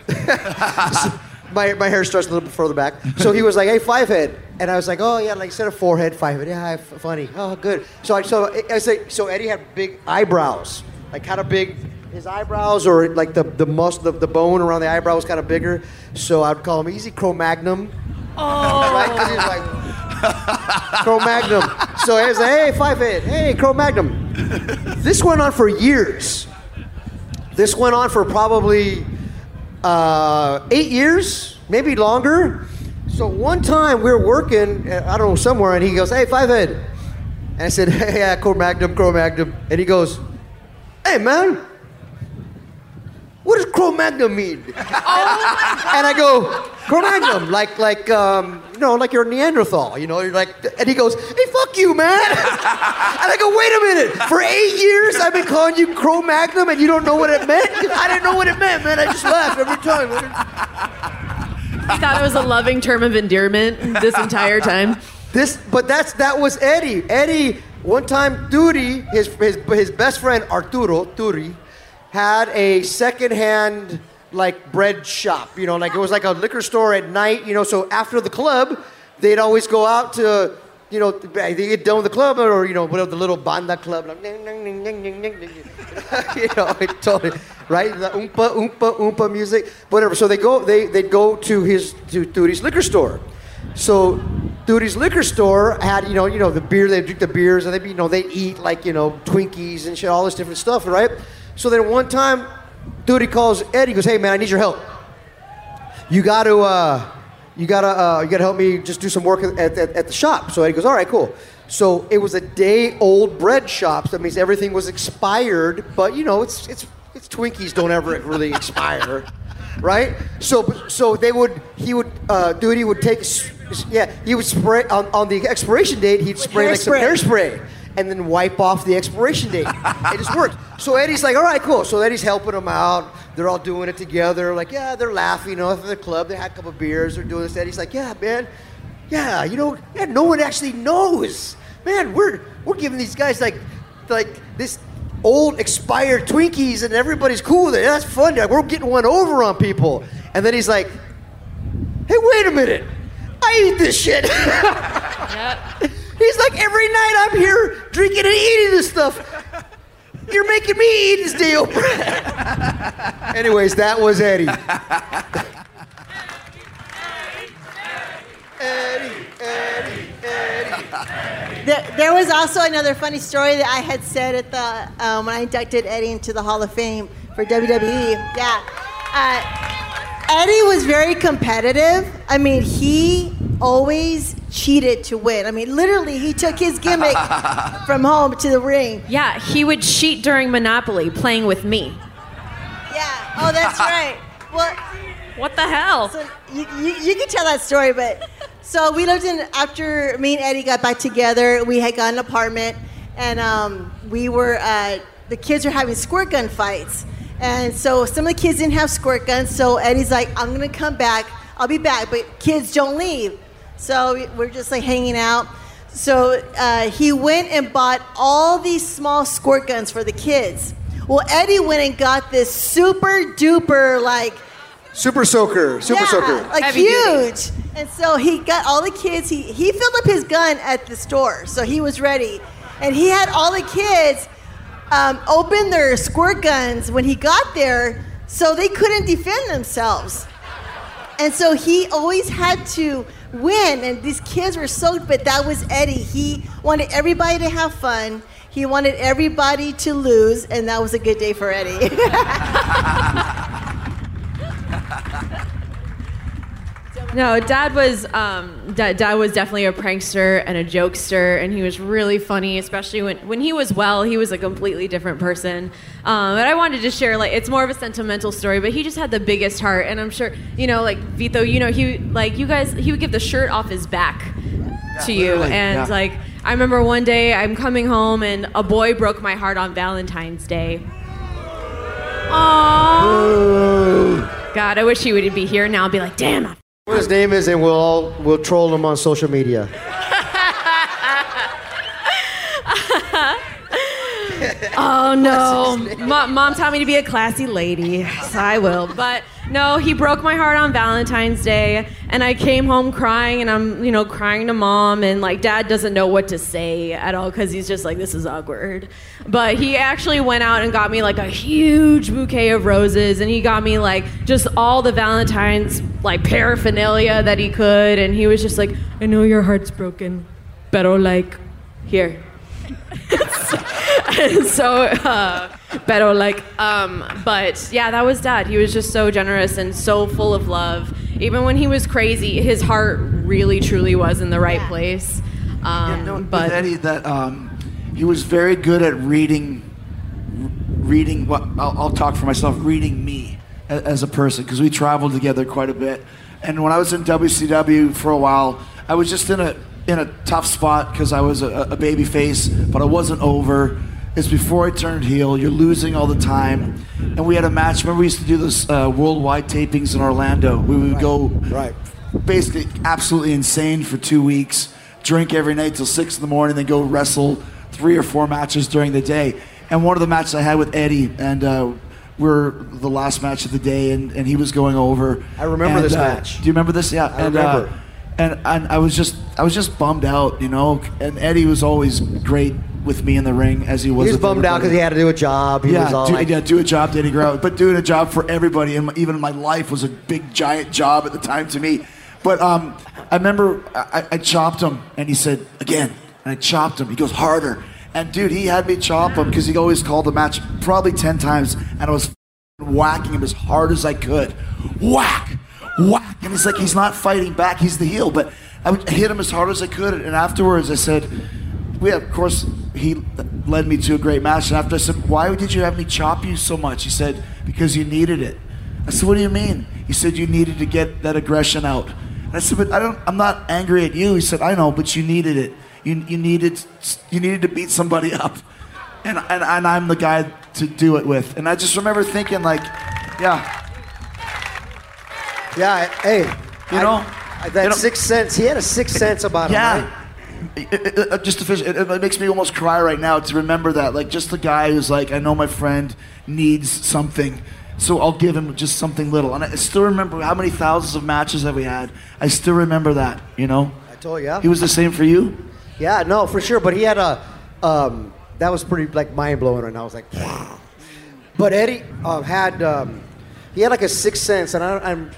My, my hair starts a little bit further back. So he was like, "Hey, five head," and I was like, "Oh yeah, like instead of forehead, five head. Yeah, f- funny. Oh, good." So I so I say so Eddie had big eyebrows, like kind of big. His eyebrows or like the the mus the, the bone around the eyebrow was kind of bigger. So I'd call him Easy Cro-Magnum. Oh. Right? 'Cause he's like Cro-Magnum. So I was like, "Hey, five head. Hey, Cro-Magnum." This went on for years. This went on for probably uh, eight years, maybe longer. So one time we were working, uh, I don't know, somewhere, and he goes, Hey, five head. And I said, Hey, yeah, Cro Magnum, Cro Magnum. And he goes, Hey, man, what does Cro Magnum mean? and I go, Cro Magnum, like, like, um, you know, like you're a Neanderthal, you know, you're like, and he goes, Hey, fuck you, man. and I go, Wait a minute, for eight years I've been calling you Cro Magnum and you don't know what it meant? I didn't know what it meant, man. I just laughed every time. He thought it was a loving term of endearment this entire time. This, but that's that was Eddie. Eddie, one time, Turi, his his his best friend Arturo Turi, had a secondhand like bread shop. You know, like it was like a liquor store at night. You know, so after the club, they'd always go out to. You know, they get done with the club, or you know, whatever the little banda club, like, you know, it totally, right? The oompa, oompa, oompa music, whatever. So they go, they they'd go to his to Duty's liquor store. So Duty's liquor store had, you know, you know, the beer, they drink the beers, and they, you know, they eat like, you know, Twinkies and shit, all this different stuff, right? So then one time, Duty calls Eddie, goes, hey man, I need your help. You got to, uh, you gotta, uh, you gotta help me just do some work at, at, at the shop. So Eddie goes, all right, cool. So it was a day old bread shop. So that means everything was expired, but you know, it's, it's, it's Twinkies don't ever really expire. right? So so they would he would uh, dude he would take yeah he would spray on, on the expiration date he'd spray like some hairspray. And then wipe off the expiration date. it just worked. So Eddie's like, all right, cool. So Eddie's helping them out. They're all doing it together. Like, yeah, they're laughing. Know, for the club, they had a couple of beers. They're doing this. Eddie's like, yeah, man, yeah, you know, yeah, no one actually knows. Man, we're we're giving these guys like like this old expired Twinkies, and everybody's cool with it. That's fun. Like, we're getting one over on people. And then he's like, hey, wait a minute. I eat this shit. He's like, every night I'm here drinking and eating this stuff. You're making me eat this deal bread. Anyways, that was Eddie. Eddie, Eddie, Eddie. There, there was also another funny story that I had said at the um, when I inducted Eddie into the Hall of Fame for WWE. Yeah, uh, Eddie was very competitive. I mean, he always cheated to win. I mean, literally, he took his gimmick from home to the ring. Yeah, he would cheat during Monopoly playing with me. Yeah. Oh, that's right. Well, what the hell? So you, you, you can tell that story, but so we lived in after me and Eddie got back together. We had got an apartment, and um, we were uh, the kids were having squirt gun fights, and so some of the kids didn't have squirt guns. So Eddie's like, "I'm gonna come back. I'll be back, but kids don't leave." So we- we're just like hanging out. So uh, he went and bought all these small squirt guns for the kids. Well, Eddie went and got this super duper like Super soaker, super yeah, soaker. like huge. And so he got all the kids. He he filled up his gun at the store, so he was ready. And he had all the kids um, open their squirt guns when he got there, so they couldn't defend themselves. And so he always had to win, and these kids were so. But that was Eddie. He wanted everybody to have fun. He wanted everybody to lose, and that was a good day for Eddie. No, Dad was um, Dad, Dad was definitely a prankster and a jokester, and he was really funny. Especially when when he was well, he was a completely different person. Um, but I wanted to share like it's more of a sentimental story, but he just had the biggest heart, and I'm sure you know like Vito, you know he like you guys he would give the shirt off his back to you, and yeah. like I remember one day I'm coming home and a boy broke my heart on Valentine's Day. Aww. God, I wish he would be here now and be like, damn, I What his name is, and we'll all we'll troll him on social media. Oh no, Mom, Mom taught me to be a classy lady, so I will. But no, he broke my heart on Valentine's Day, and I came home crying, and I'm, you know, crying to Mom, and like Dad doesn't know what to say at all because he's just like, this is awkward. But he actually went out and got me like a huge bouquet of roses, and he got me like just all the Valentine's like paraphernalia that he could, and he was just like, I know your heart's broken, but like, here. so uh, better like um but yeah that was dad he was just so generous and so full of love even when he was crazy his heart really truly was in the right place um but Eddie that um, he was very good at reading, reading what I'll, I'll talk for myself, reading me a- as a person because we traveled together quite a bit. And when I was in WCW for a while, I was just in a in a tough spot because I was a, a baby face, but I wasn't over. It's before I turned heel. You're losing all the time, and we had a match. Remember, we used to do those uh, worldwide tapings in Orlando. We would go right, basically absolutely insane for two weeks. Drink every night till six in the morning, then go wrestle three or four matches during the day. And one of the matches I had with Eddie, and uh, we're the last match of the day, and, and he was going over. I remember And, this uh, match. Do you remember this? Yeah, I and, remember. Uh, and and I was just I was just bummed out, you know. And Eddie was always great with me in the ring, as he was. He was bummed out because he had to do a job. He yeah, was all do, like, yeah, do a job, Danny Grow. But doing a job for everybody, and even my life was a big, giant job at the time to me. But um, I remember I, I chopped him, and he said again, and I chopped him. He goes harder, and dude, he had me chop him because he always called the match probably ten times, and I was whacking him as hard as I could, whack, whack, and it's like he's not fighting back. He's the heel, but I hit him as hard as I could, and afterwards I said we of course he led me to a great match and after i said why did you have me chop you so much he said because you needed it I said, what do you mean? He said, you needed to get that aggression out. And I said, but I don't, I'm not angry at you. He said, I know, but you needed it. You, you needed, you needed to beat somebody up. And, and, and I'm the guy to do it with. And I just remember thinking like, yeah, Yeah, hey, You know, I- that you know- sixth sense. He had a sixth sense about him. Yeah. right? It, it- it- just to finish, it, makes me almost cry right now to remember that. Like, just the guy who's like, I know my friend needs something, so I'll give him just something little. And I still remember how many thousands of matches that we had. I still remember that. You know, I told you. Yeah. he was the same for you. Yeah, no, for sure. But he had a, um, that was pretty like mind blowing, and I was like, wow. but Eddie um, had, um, he had like a sixth sense, and I, I'm,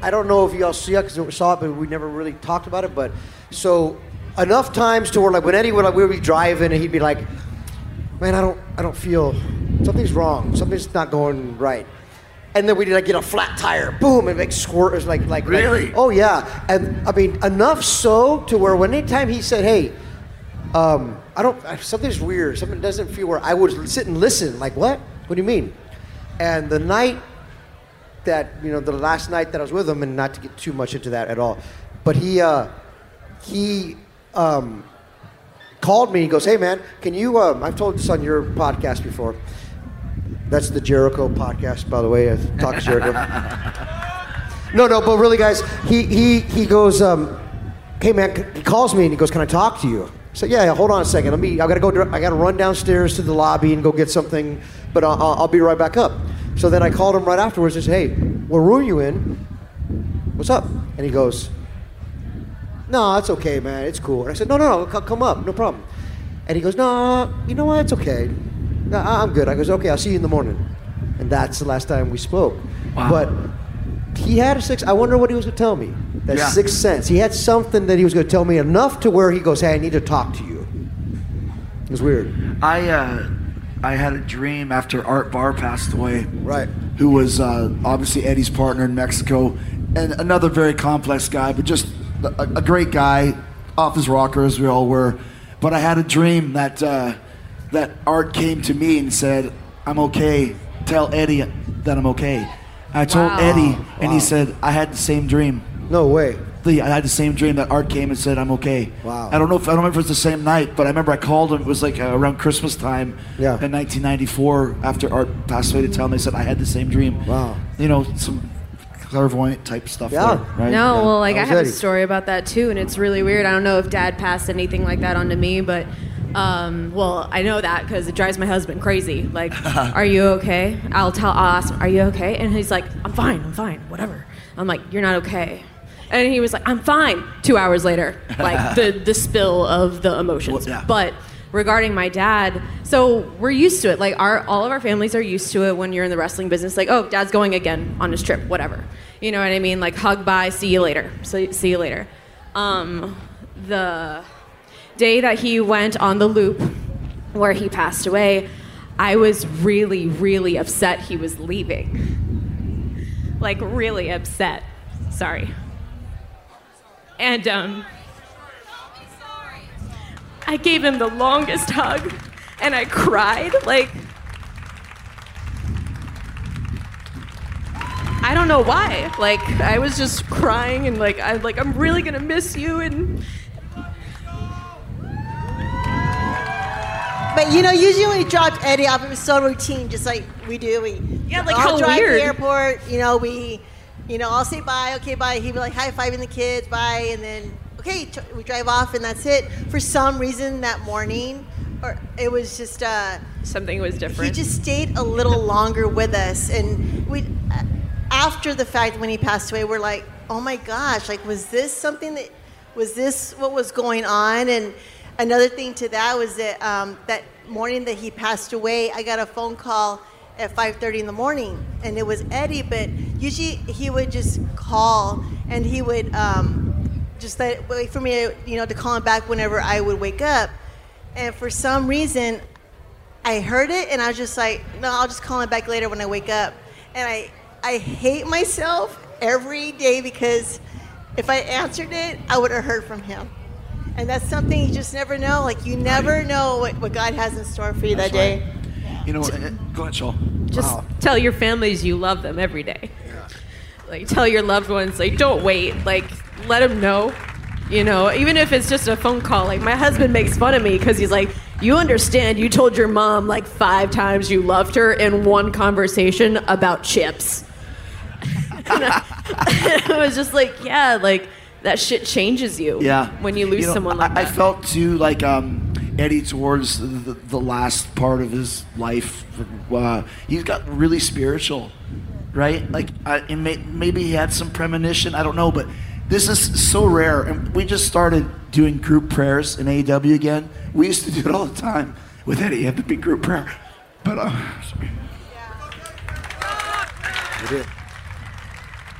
I don't know if y'all see it because we saw it, but we never really talked about it. But so enough times to where like when Eddie would like we would be driving, and he'd be like, man, I don't, I don't feel something's wrong, something's not going right. And then we'd like get a flat tire, boom, and like squirt, it was like, like, like- Really? oh yeah. And I mean, enough so to where when anytime he said, hey, um, I don't, something's weird, something doesn't feel where I would sit and listen, like, what? What do you mean? And the night that, you know, the last night that I was with him, and not to get too much into that at all, but he, uh, he, um, called me. He goes, "Hey man, can you?" Um, I've told this on your podcast before. That's the Jericho podcast, by the way. I've talked to Jericho. no, no, but really, guys, he he he goes, um, "Hey man," he calls me and he goes, "Can I talk to you?" So "Yeah, yeah hold on a second. Let me. I gotta go. I gotta run downstairs to the lobby and go get something, but I'll, I'll I'll be right back up." So then I called him right afterwards and said, "Hey, what room you in? What's up?" And he goes, no, it's okay, man. It's cool. And I said, no, no, no, c- come up, no problem. And he goes, no, you know what? It's okay. No, I- I'm good. I goes, okay, I'll see you in the morning. And that's the last time we spoke. But he had a six. I wonder what he was going to tell me. That Yeah. sixth sense. He had something that he was going to tell me enough to where he goes, hey, I need to talk to you. It was weird. I uh, I had a dream after Art Barr passed away. Right. Who was uh, obviously Eddie's partner in Mexico, and another very complex guy, but just a, a great guy, off his rocker as we all were. But I had a dream that uh, that Art came to me and said, "I'm okay. Tell Eddie that I'm okay." I told Wow. Eddie, and Wow. he said, "I had the same dream." No way. The, I had the same dream that Art came and said I'm okay. Wow. I don't know if I don't remember if it was the same night, but I remember I called him. It was like uh, around Christmas time Yeah. in 1994 after Art passed away to tell me. I said I had the same dream. Wow. You know some clairvoyant type stuff. Yeah. there, right? No, Yeah. well, like That I have Eddie. a story about that too, and it's really weird. I don't know if Dad passed anything like that onto me, but um, well, I know that because it drives my husband crazy. Like, are you okay? I'll tell, I'll ask him, are you okay? And he's like, I'm fine, I'm fine, whatever. I'm like, you're not okay. And he was like, I'm fine. Two hours later, like the the spill of the emotions. Well, yeah. But regarding my dad, so we're used to it. Like our all of our families are used to it when you're in the wrestling business. Like, oh, dad's going again on his trip, whatever. You know what I mean? Like hug bye, see you later. So see you later. Um, the day that he went on the loop where he passed away, I was really, really upset he was leaving. Like really upset. Sorry. And um I gave him the longest hug and I cried like I don't know why. Like I was just crying and like I'm like I'm really to miss you and But you know, usually when we dropped Eddie off, it was so routine, just like we do. We Yeah, like all how drive weird. to the airport. You know, we, you know, I'll say bye, okay, bye. He'd be like high fiving the kids, bye, and then okay, we drive off, and that's it. For some reason, that morning, or it was just. uh something was different. he just stayed a little longer with us, and we. Uh, after the fact, when he passed away, we're like, oh my gosh, like was this something that was this what was going on? And another thing to that was that um, that morning that he passed away, I got a phone call at 5:30 in the morning, and it was Eddie. But usually he would just call, and he would um, just let, wait for me, you know, to call him back whenever I would wake up. And for some reason, I heard it and I was just like, no, I'll just call him back later when I wake up. And I, I hate myself every day because if I answered it, I would have heard from him. And that's something you just never know. Like you never know what, what God has in store for you that day. You know, uh, go ahead, Shaul. Just Wow. tell your families you love them every day. Like tell your loved ones, like don't wait. Like let him know. You know, even if it's just a phone call. Like my husband makes fun of me because he's like, "You understand? You told your mom like five times you loved her in one conversation about chips." I, I was just like, "Yeah, like that shit changes you. Yeah. when you lose know, someone like I, that." I felt too like um, Eddie towards the, the last part of his life. Uh, he's got really spiritual, right? Like, I, and may, maybe he had some premonition. I don't know, but this is so rare. And we just started doing group prayers in AEW again. We used to do it all the time with Eddie. Had the big group prayer, but uh, sorry.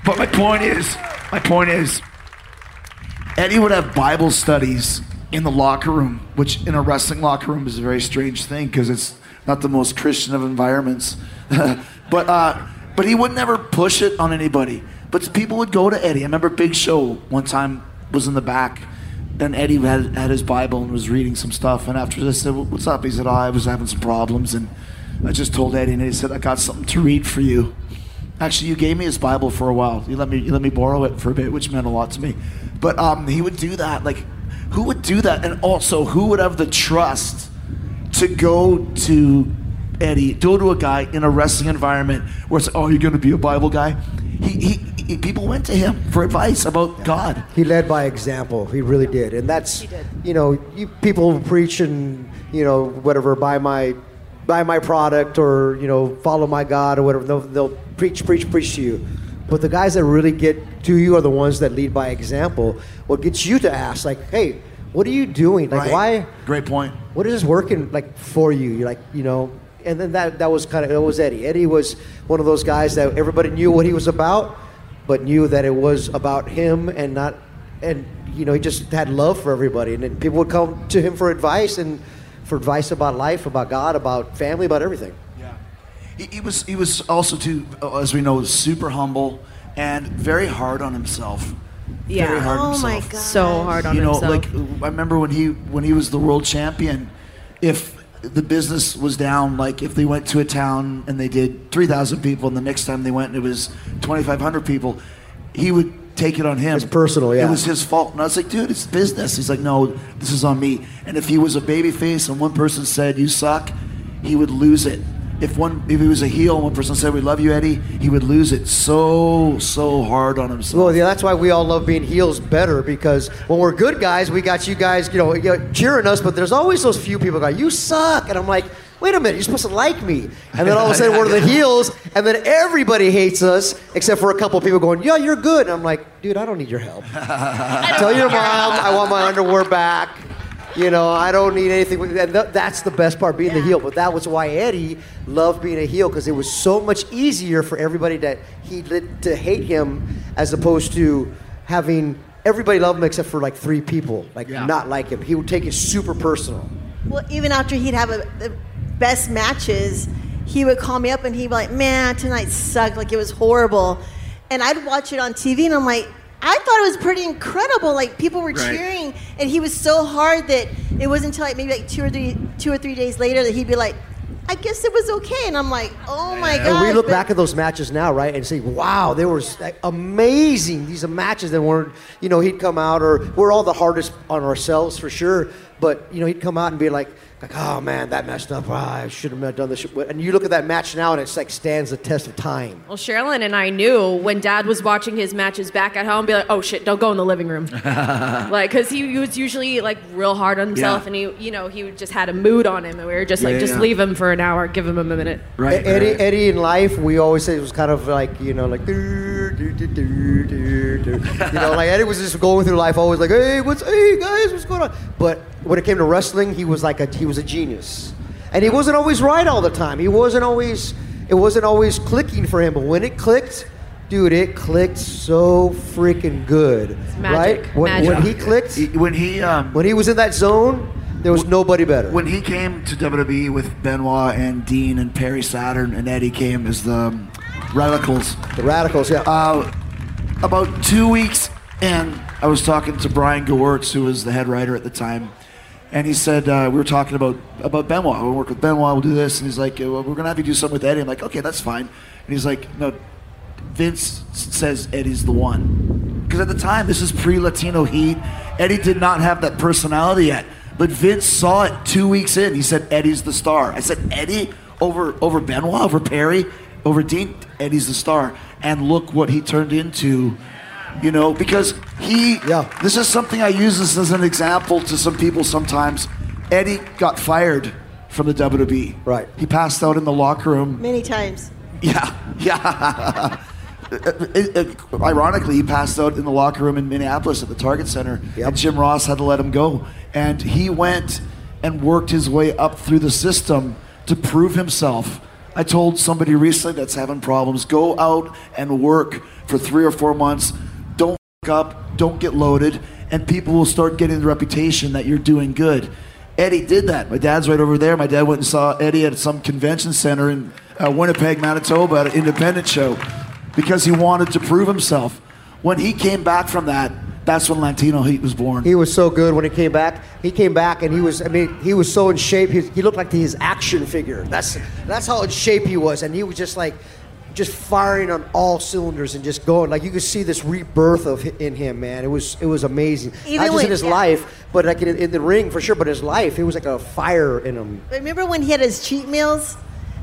But my point is, my point is, Eddie would have Bible studies in the locker room, which in a wrestling locker room is a very strange thing because it's not the most Christian of environments. but uh, but he would never push it on anybody. But people would go to Eddie. I remember Big Show one time was in the back, and Eddie had, had his Bible and was reading some stuff. And after this, I said, "What's up?" He said, oh, "I was having some problems," and I just told Eddie, and he said, "I got something to read for you." Actually, you gave me his Bible for a while. You let me you let me borrow it for a bit, which meant a lot to me. But um, he would do that. Like, who would do that? And also, who would have the trust to go to Eddie, go to a guy in a wrestling environment where it's, oh, you're going to be a Bible guy? He, he, he, people went to him for advice about God. He led by example. He really did, and that's you know, you people preach and you know whatever buy my buy my product or you know follow my God or whatever. They'll, they'll preach, preach, preach to you. But the guys that really get to you are the ones that lead by example. What gets you to ask, like, hey, what are you doing? Like, Right. why? Great point. What is this working like for you? You're like, you know, and then that that was kind of it was Eddie. Eddie was one of those guys that everybody knew what he was about, but knew that it was about him and not, and you know, he just had love for everybody, and then people would come to him for advice and for advice about life, about God, about family, about everything. He, he was he was also too, uh, as we know, super humble and very hard on himself. Yeah. Very hard on Oh my god. so hard on you know, himself. like I remember when he when he was the world champion, if the business was down, like if they went to a town and they did three thousand people, and the next time they went and it was twenty five hundred people, he would take it on him. It's personal, yeah. It was his fault, and I was like, dude, it's business. He's like, no, this is on me. And if he was a baby face and one person said you suck, he would lose it. If one if he was a heel and one person said we love you, Eddie, he would lose it so so hard on himself. Well, yeah, that's why we all love being heels better because when we're good guys, we got you guys, you know, you know, cheering us. But there's always those few people go, "You suck," and I'm like, "Wait a minute, you're supposed to like me." And then all of a sudden we're the heels, and then everybody hates us except for a couple of people going, "Yeah, you're good." And I'm like, "Dude, I don't need your help. Tell your mom I want my underwear back." You know, I don't need anything. And th- that's the best part, being the heel. But that was why Eddie loved being a heel because it was so much easier for everybody that he lit to hate him, as opposed to having everybody love him except for like three people, like not like him. He would take it super personal. Well, even after he'd have a, the best matches, he would call me up and he'd be like, "Man, tonight sucked. Like it was horrible." And I'd watch it on TV, and I'm like, I thought it was pretty incredible. Like people were Right. cheering, and he was so hard that it wasn't until like maybe like two or three, two or three days later that he'd be like, "I guess it was okay." And I'm like, "Oh my god!" And we look back at those matches now, right, and say, "Wow, they were like, amazing." These are matches that weren't, you know, he'd come out, or we're all the hardest on ourselves for sure. But you know, he'd come out and be like, like, "Oh man, that messed up. Ah, I should have done this." And you look at that match now, and it's like stands the test of time. Well, Sherilyn and I knew when Dad was watching his matches back at home, be like, "Oh shit, don't go in the living room," like because he, he was usually like real hard on himself, Yeah. and he, you know, he just had a mood on him, and we were just like, Yeah, just yeah. leave him for an hour, give him a minute. right, Eddie, right. Eddie in life, we always say it was kind of like you know, like "Doo, doo, doo, doo, doo, doo." you know, like Eddie was just going through life, always like, "Hey, what's hey guys, what's going on?" But when it came to wrestling, he was like a he was a genius, and he wasn't always right all the time. He wasn't always it wasn't always clicking for him, but when it clicked. Dude, it clicked so freaking good, magic, right? When, when he clicked, when he um, when he was in that zone, there was nobody better. when he came to WWE with Benoit and Dean and Perry Saturn and Eddie came as the um, Radicals. the Radicals, yeah. Uh, about two weeks in, I was talking to Brian Gewirtz, who was the head writer at the time, and he said uh, we were talking about about Benoit. We'll work with Benoit. We'll do this, and he's like, well, we're gonna have you do something with Eddie. I'm like, okay, that's fine. And he's like, no, Vince says Eddie's the one. Because at the time, this is pre-Latino Heat. Eddie did not have that personality yet. But Vince saw it two weeks in. He said Eddie's the star. I said Eddie over over Benoit, over Perry, over Dean. Eddie's the star. And look what he turned into. You know, because he. Yeah. This is something I use this as an example to some people sometimes. Eddie got fired from the WWE. Right. He passed out in the locker room. Many times. Yeah, yeah. It- it- ironically, he passed out in the locker room in Minneapolis at the Target Center, and Jim Ross had to let him go. And he went and worked his way up through the system to prove himself. I told somebody recently that's having problems go out and work for three or four months. Don't up, don't get loaded, and people will start getting the reputation that you're doing good. Eddie did that. My dad's right over there. My dad went and saw Eddie at some convention center in uh, Winnipeg, Manitoba, at an independent show because he wanted to prove himself. When he came back from that, that's when Latino Heat was born. He was so good when he came back. He came back and he was, I mean, he was so in shape. He, he looked like his action figure. That's that's how in shape he was, and he was just like, just firing on all cylinders and just going. Like you could see this rebirth of in him, man. It was it was amazing. Even Not just when- in his yeah. life, but like in, in the ring for sure. But his life, it was like a fire in him. Remember when he had his cheat meals?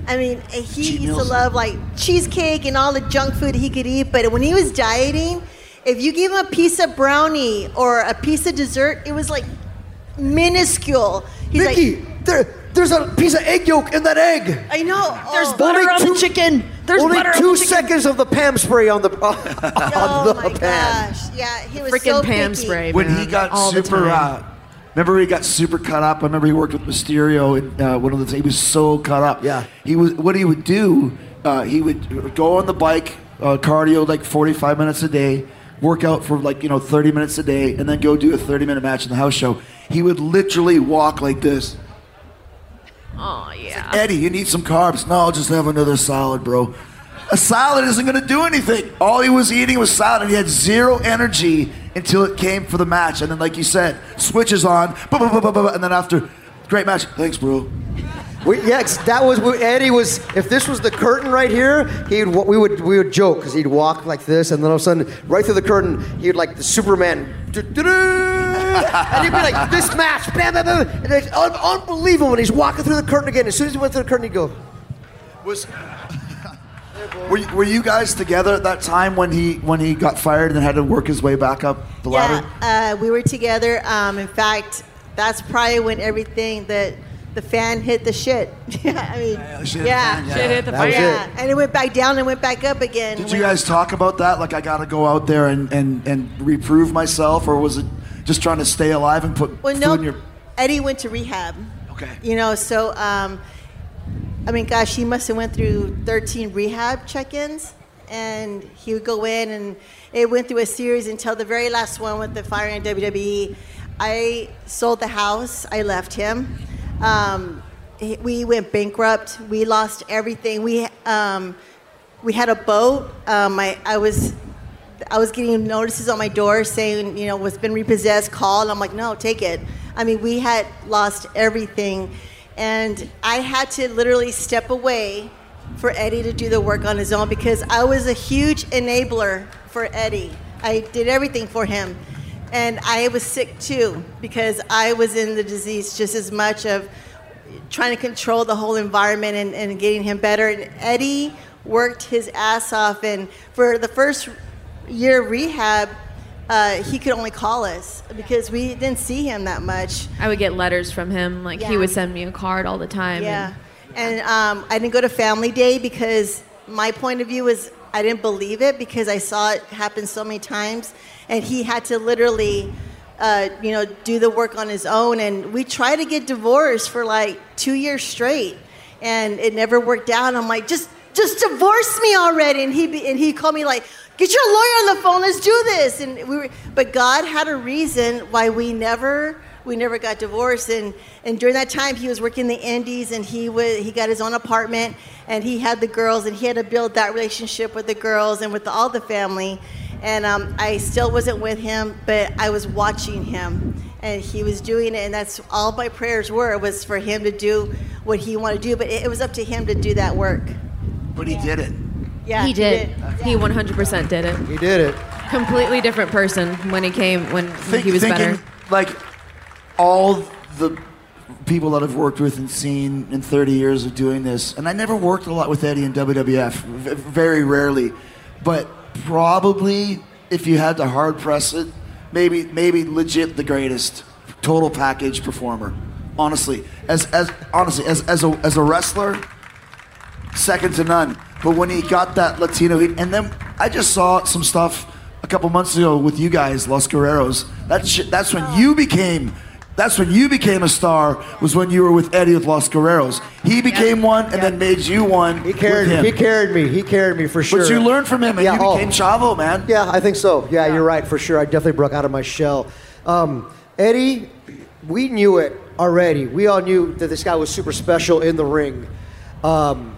I mean, he Cheat used to love like cheesecake and all the junk food he could eat. But when he was dieting, if you gave him a piece of brownie or a piece of dessert, it was like minuscule. He's Mickey, like, there, there's a piece of egg yolk in that egg. I know. There's oh. butter Only on two- the chicken. There's Only butter two on the chicken. seconds of the Pam spray on the on Oh the my pan. gosh! Yeah, he was Freaking so Pam picky. spray. when he got all super, time. uh, remember he got super cut up. I remember he worked with Mysterio, and uh, one of the he was so cut up. Yeah. he was. What he would do, uh, he would go on the bike, uh, cardio like forty-five minutes a day, work out for like you know thirty minutes a day, and then go do a thirty-minute match in the house show. He would literally walk like this. Oh yeah. Eddie, you need some carbs. No, I'll just have another salad, bro. A salad isn't going to do anything. All he was eating was salad, and he had zero energy until it came for the match. And then, like you said, switches on, and then after, great match. Thanks, bro. We, yeah, 'cause that was Eddie was. If this was the curtain right here, he'd we would we would joke because he'd walk like this, and then all of a sudden, right through the curtain, he'd like the Superman, and he'd be like this match, bam, bam, bam, and it's un- unbelievable when he's walking through the curtain again. As soon as he went through the curtain, he'd go. Was were you, were you guys together at that time when he when he got fired and had to work his way back up the ladder? Yeah, uh, we were together. Um, in fact, that's probably when everything that the fan hit the shit. yeah, I mean, shit yeah, fan, yeah. Shit hit the That fan. yeah, and it went back down and went back up again. Did you guys talk about that? Like, I got to go out there and, and, and reprove myself, or was it just trying to stay alive and put Well, food no, in your? Eddie went to rehab. Okay. You know, so um, I mean, gosh, he must have went through 13 rehab check-ins, and he would go in, and it went through a series until the very last one with the fire and WWE. I sold the house. I left him. Um, we went bankrupt. We lost everything. We um, we had a boat. Um, I I was I was getting notices on my door saying, you know, what's been repossessed, call. And I'm like, no, take it. I mean, we had lost everything. And I had to literally step away for Eddie to do the work on his own because I was a huge enabler for Eddie. I did everything for him. And I was sick too because I was in the disease just as much of trying to control the whole environment and, and getting him better. And Eddie worked his ass off. And for the first year of rehab, uh, he could only call us because we didn't see him that much. I would get letters from him. Like he would send me a card all the time. Yeah. and- And um, I didn't go to family day because my point of view was I didn't believe it because I saw it happen so many times. And he had to literally, uh, you know, do the work on his own. And we tried to get divorced for like two years straight. And it never worked out. I'm like, just, just divorce me already. And he, be, and he called me like, get your lawyer on the phone. Let's do this. And we were, but God had a reason why we never we never got divorced and and during that time he was working in the indies and he was he got his own apartment and he had the girls and he had to build that relationship with the girls and with all the family and um, i still wasn't with him but i was watching him and he was doing it, and that's all my prayers were was for him to do what he wanted to do. But it, it was up to him to do that work. But he did it. Yeah, he did. He 100% did it. He did it. Completely different person when he came when, when he was thinking, better. Like all the people that I've worked with and seen in 30 years of doing this, and I never worked a lot with Eddie in WWF, v- very rarely, but probably if you had to hard press it, maybe maybe legit the greatest total package performer. Honestly, as as honestly as as a as a wrestler, second to none. But when he got that Latino heat, and then I just saw some stuff a couple months ago with you guys, Los Guerreros. That's sh- that's when you became. That's when you became a star. Was when you were with Eddie with Los Guerreros. He became one, and then made you one. He carried him. He carried me. He carried me for sure. But you learned from him, and you oh. became Chavo, man. Yeah, I think so. Yeah, you're right for sure. I definitely broke out of my shell. Um, Eddie, we knew it already. We all knew that this guy was super special in the ring. Um,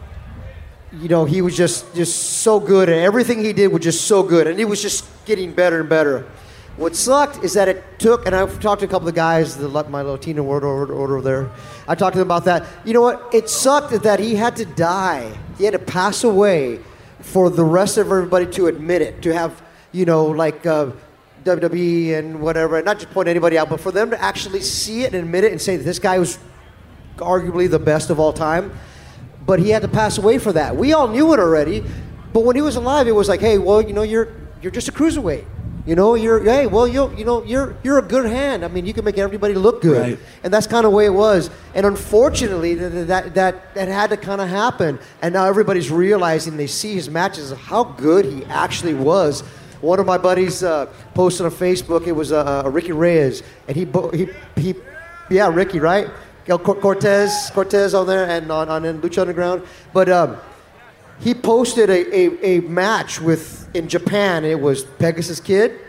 you know, he was just just so good, and everything he did was just so good, and he was just getting better and better. What sucked is that it took, and I've talked to a couple of guys, the, my Latino word order, order there. I talked to them about that. You know what? It sucked that he had to die. He had to pass away for the rest of everybody to admit it, to have, you know, like uh, WWE and whatever, and not just point anybody out, but for them to actually see it and admit it and say that this guy was arguably the best of all time. But he had to pass away for that. We all knew it already, but when he was alive, it was like, hey, well, you know, you're you're just a cruiserweight. You know, you're hey, well, you you know, you're you're a good hand. I mean, you can make everybody look good, Right. and that's kind of the way it was. And unfortunately, that that that, that had to kind of happen. And now everybody's realizing they see his matches how good he actually was. One of my buddies uh, posted on Facebook. It was uh, uh, Ricky Reyes, and he he he, yeah, Ricky, right? Cortez, Cortez on there, and on on in Lucha Underground. But um, he posted a, a, a match with in Japan. It was Pegasus Kid.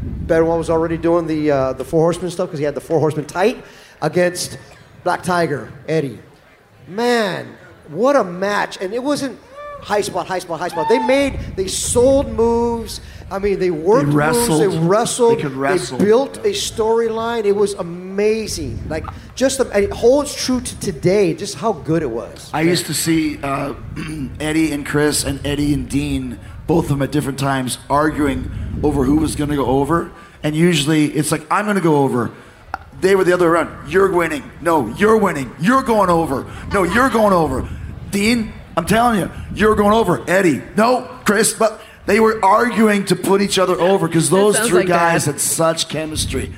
Benoit was already doing the uh, the Four Horsemen stuff because he had the Four Horsemen tight against Black Tiger Eddie. Man, what a match! And it wasn't high spot, high spot, high spot. They made they sold moves. I mean, they worked wrestled. moves. They wrestled. They could wrestle. built a storyline. It was amazing. Like just it holds true to today. Just how good it was. I used to see uh, Eddie and Chris and Eddie and Dean, both of them at different times, arguing over who was going to go over. And usually it's like, I'm going to go over. They were the other way around. You're winning. No, you're winning. You're going over. No, you're going over. Dean, I'm telling you, you're going over. Eddie, no, Chris, but they were arguing to put each other over because those sounds three like guys Dad. had such chemistry.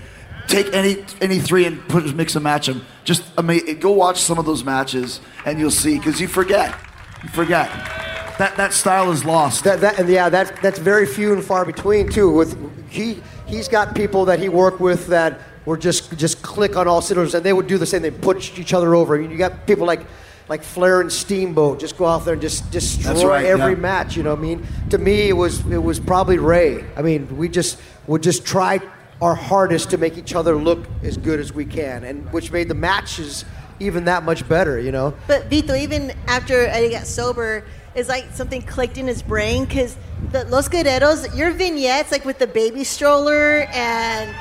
Take any any three and put mix and match them. Just ama- go watch some of those matches and you'll see because you forget, you forget that that style is lost. That, that and yeah, that that's very few and far between too. With he he's got people that he worked with that were just just click on all cylinders, and they would do the same. They put each other over. I mean, you got people like like Flair and Steamboat just go out there and just destroy That's right, every yeah. match. You know what I mean? To me, it was it was probably Ray. I mean, we just would just try our hardest to make each other look as good as we can, and which made the matches even that much better. You know? But Vito, even after Eddie got sober, it's like something clicked in his brain because the Los Guerreros, your vignettes, like with the baby stroller and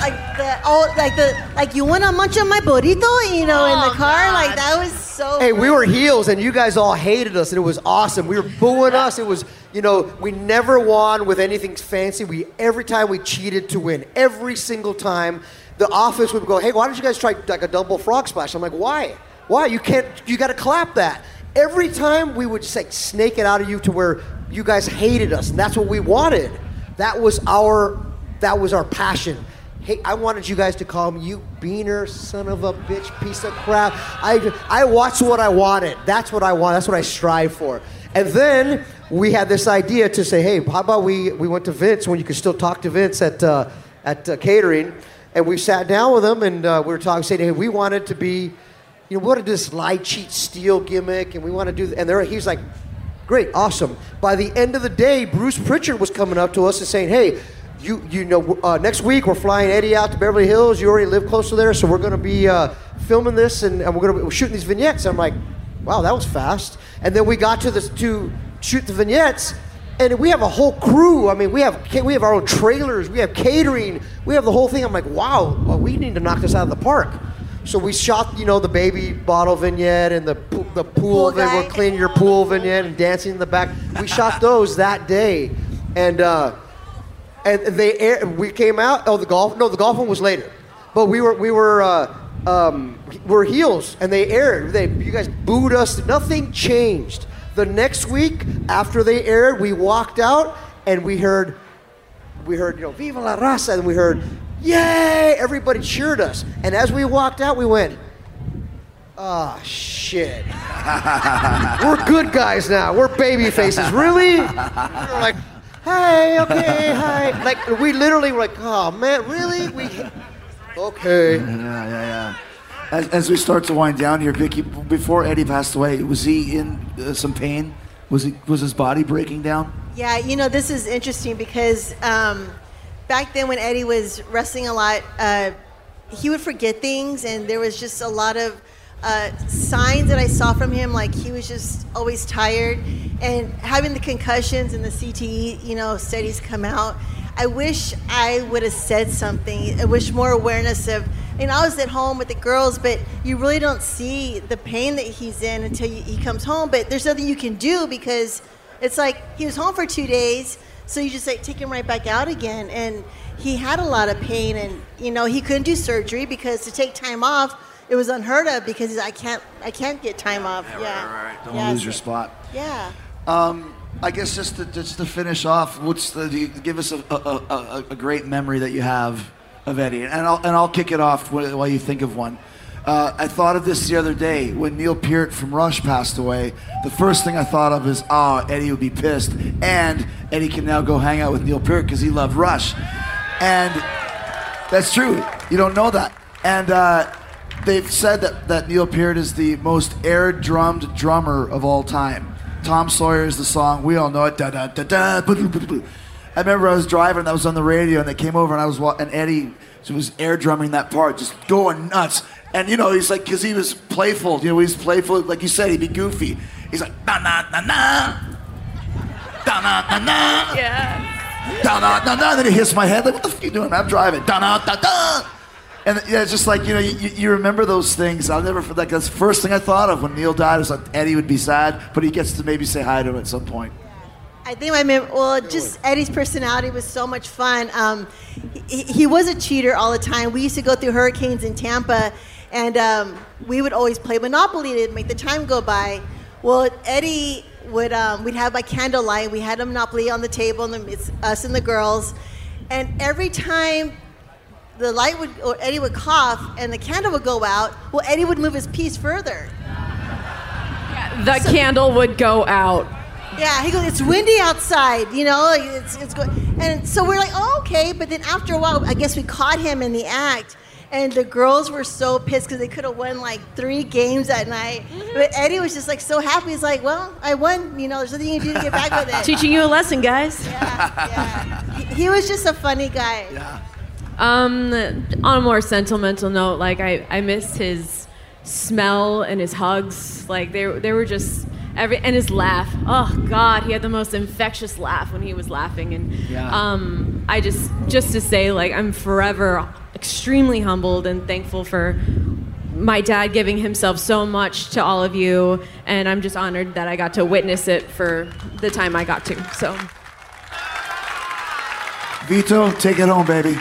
like the all like the like you wanna munch on my burrito, you know, in the oh, car, like that was so. Hey, we were heels, and you guys all hated us, and it was awesome. We were booing us. It was, you know, we never won with anything fancy. We every time we cheated to win. Every single time, the office would go, "Hey, why don't you guys try like a double frog splash?" I'm like, "Why? Why? You can't. You got to clap that." Every time we would just like snake it out of you to where you guys hated us, and that's what we wanted. That was our. That was our passion. Hey, I wanted you guys to call me you beaner, son of a bitch, piece of crap. I, I watched what I wanted. That's what I want. That's what I strive for. And then we had this idea to say, hey, how about we, we went to Vince when you could still talk to Vince at, uh, at uh, catering, and we sat down with him and uh, we were talking, saying, hey, we wanted to be, you know, what to this lie, cheat, steal gimmick, and we want to do, and there, he's like, Great, awesome. By the end of the day, Bruce Pritchard was coming up to us and saying, "Hey, you you know, uh, next week we're flying Eddie out to Beverly Hills. You already live close to there, so we're going to be uh, filming this and, and we're going to be shooting these vignettes." I'm like, "Wow, that was fast." And then we got to this to shoot the vignettes, and we have a whole crew. I mean, we have we have our own trailers, we have catering, we have the whole thing. I'm like, wow, well, we need to knock this out of the park. So we shot, you know, the baby bottle vignette and the po- the pool, Pool they were cleaning your pool vignette and dancing in the back. We shot those that day, and uh, and they air, we came out. Oh, the golf? No, the golf one was later. But we were we were uh, um, we're heels, and they aired. They you guys booed us. Nothing changed. The next week after they aired, we walked out and we heard we heard you know Viva la Raza, and we heard Yay! Everybody cheered us, and as we walked out, we went. Ah, shit. We're good guys now. We're baby faces. Really? We were like, hey, okay, hi. Like, we literally were like, oh, man, really? We. Okay. Yeah, yeah, yeah. As, as we start to wind down here, Vicky, before Eddie passed away, was he in uh, some pain? Was he was his body breaking down? Yeah, you know, this is interesting because um, back then when Eddie was wrestling a lot, uh, he would forget things, and there was just a lot of uh, signs that I saw from him, like he was just always tired, and having the concussions and the CTE, you know, studies come out. I wish I would have said something. I wish more awareness of. And I was at home with the girls, but you really don't see the pain that he's in until you, he comes home. But there's nothing you can do because it's like he was home for two days, so you just like take him right back out again. And he had a lot of pain, and you know he couldn't do surgery because to take time off it was unheard of because I can't I can't get time off. Yeah, Don't Yeah, lose so- your spot. Yeah. Um, I guess just to, just to finish off, what's the, give us a, a, a, a great memory that you have of Eddie, and I'll and I'll kick it off while you think of one. Uh, I thought of this the other day when Neil Peart from Rush passed away. The first thing I thought of is, oh, Eddie would be pissed, and Eddie can now go hang out with Neil Peart because he loved Rush, and that's true. You don't know that, and. Uh, They've said that, that Neil Peart is the most air drummed drummer of all time. Tom Sawyer is the song. We all know it. Da, da, da, da, boo, boo, boo, boo. I remember I was driving, that was on the radio, and they came over, and I was wa- and Eddie was air drumming that part, just going nuts. And you know, he's like, because he was playful. You know, he's playful. Like you said, he'd be goofy. He's like, na na na na, da na na na, Yeah. da na na na. Then he hits my head like, what the fuck are you doing? I'm driving. Da na da da. And yeah, it's just like you know, you, you remember those things. I'll never forget. That's the first thing I thought of when Neil died. Was like Eddie would be sad, but he gets to maybe say hi to him at some point. I think I mem- well, just Eddie's personality was so much fun. Um, he, he was a cheater all the time. We used to go through hurricanes in Tampa, and um, we would always play Monopoly to make the time go by. Well, Eddie would um, we'd have by candlelight. We had a Monopoly on the table, and it's us and the girls. And every time the light would, or Eddie would cough, and the candle would go out, well, Eddie would move his piece further. The candle would go out. Yeah, he goes, it's windy outside, you know, it's, it's good. And so we're like, oh, okay. But then after a while, I guess we caught him in the act. And the girls were so pissed because they could have won like three games that night. Mm-hmm. But Eddie was just like so happy. He's like, well, I won. You know, there's nothing you can do to get back with it. Teaching you a lesson, guys. He, he was just a funny guy. Um, on a more sentimental note, like I, I missed his smell and his hugs. Like they, they were just every and his laugh. Oh God, he had the most infectious laugh when he was laughing. And Yeah. um, I just, just to say, like I'm forever extremely humbled and thankful for my dad giving himself so much to all of you, and I'm just honored that I got to witness it for the time I got to. So. Vito, take it home, baby.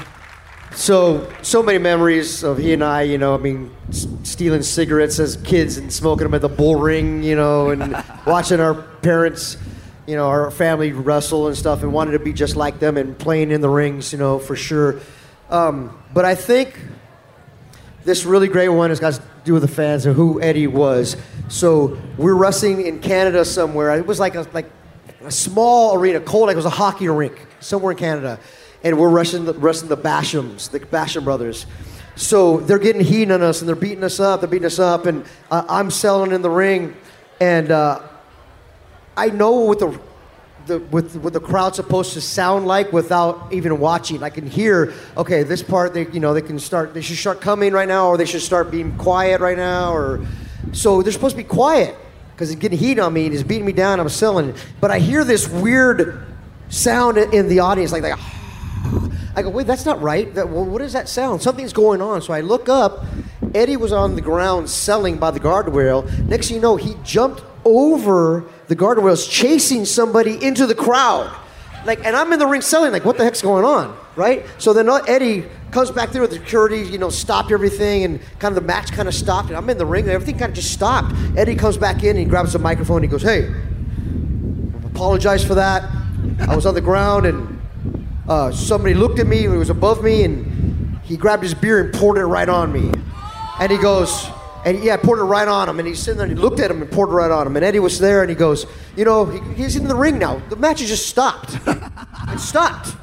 So, so many memories of he and I, you know, I mean, s- stealing cigarettes as kids and smoking them at the bull ring, you know, and watching our parents, you know, our family wrestle and stuff and wanted to be just like them and playing in the rings, you know, for sure. Um, but I think this really great one has got to do with the fans and who Eddie was. So we're wrestling in Canada somewhere. It was like a, like a small arena, cold, like it was a hockey rink somewhere in Canada. And we're wrestling the, wrestling the Bashams, the Basham brothers. So they're getting heat on us and they're beating us up. They're beating us up, and uh, I'm selling in the ring, and uh, I know what the, the with what the crowd's supposed to sound like without even watching. I can hear, okay, this part they you know they can start they should start coming right now, or they should start being quiet right now, or so they're supposed to be quiet because he's getting heat on me and he's beating me down. I'm selling, but I hear this weird sound in the audience, like like. I go, wait, that's not right. That, well, what is that sound? Something's going on. So I look up. Eddie was on the ground selling by the guardrail. Next thing you know, he jumped over the guardrails, chasing somebody into the crowd. Like, and I'm in the ring selling. Like, what the heck's going on, right? So then uh, Eddie comes back there with the security, you know, stopped everything, and kind of the match kind of stopped. And I'm in the ring, and everything kind of just stopped. Eddie comes back in, and he grabs the microphone, and he goes, "Hey, apologize for that. I was on the ground and uh, somebody looked at me, he was above me, and he grabbed his beer and poured it right on me. And he goes, and yeah, poured it right on him. And he's sitting there and he looked at him and poured it right on him. And Eddie was there and he goes, you know, he, he's in the ring now. The match has just stopped. it stopped.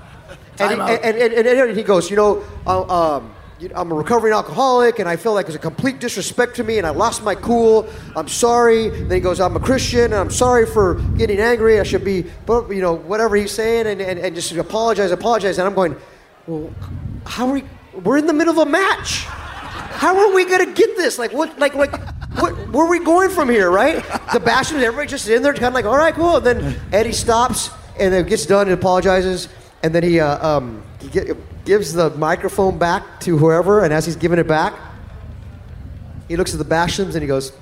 And, he, and, and, and, and he goes, you know, uh, um, I'm a recovering alcoholic and I feel like it's a complete disrespect to me and I lost my cool. I'm sorry. Then he goes, I'm a Christian and I'm sorry for getting angry. I should be, but you know, whatever he's saying and, and, and just apologize, apologize. And I'm going, well, how are we, we're in the middle of a match. How are we gonna get this? Like what? Like like what? Where are we going from here? Right? The Bashams, everybody just in there, kind of like, all right, cool. And then Eddie stops and then gets done and apologizes, and then he uh, um, he gi- gives the microphone back to whoever, and as he's giving it back, he looks at the Bashams and he goes,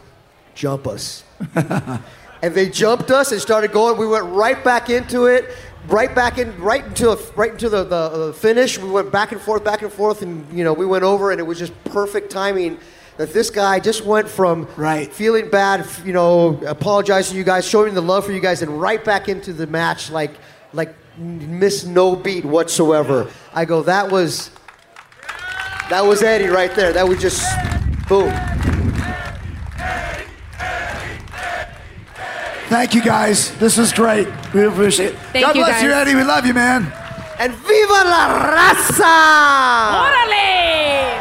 "Jump us." and they jumped us and started going. We went right back into it, right back in, right into right into the, the uh, finish. We went back and forth, back and forth, and you know we went over, and it was just perfect timing. That this guy just went from right. feeling bad, you know, apologizing to you guys, showing the love for you guys, and right back into the match like like miss no beat whatsoever. I go, that was that was Eddie right there. That was just boom. Thank you guys. This was great. We appreciate it. Thank God you, bless you. Eddie. We love you, man. And viva la raza! ¡Órale!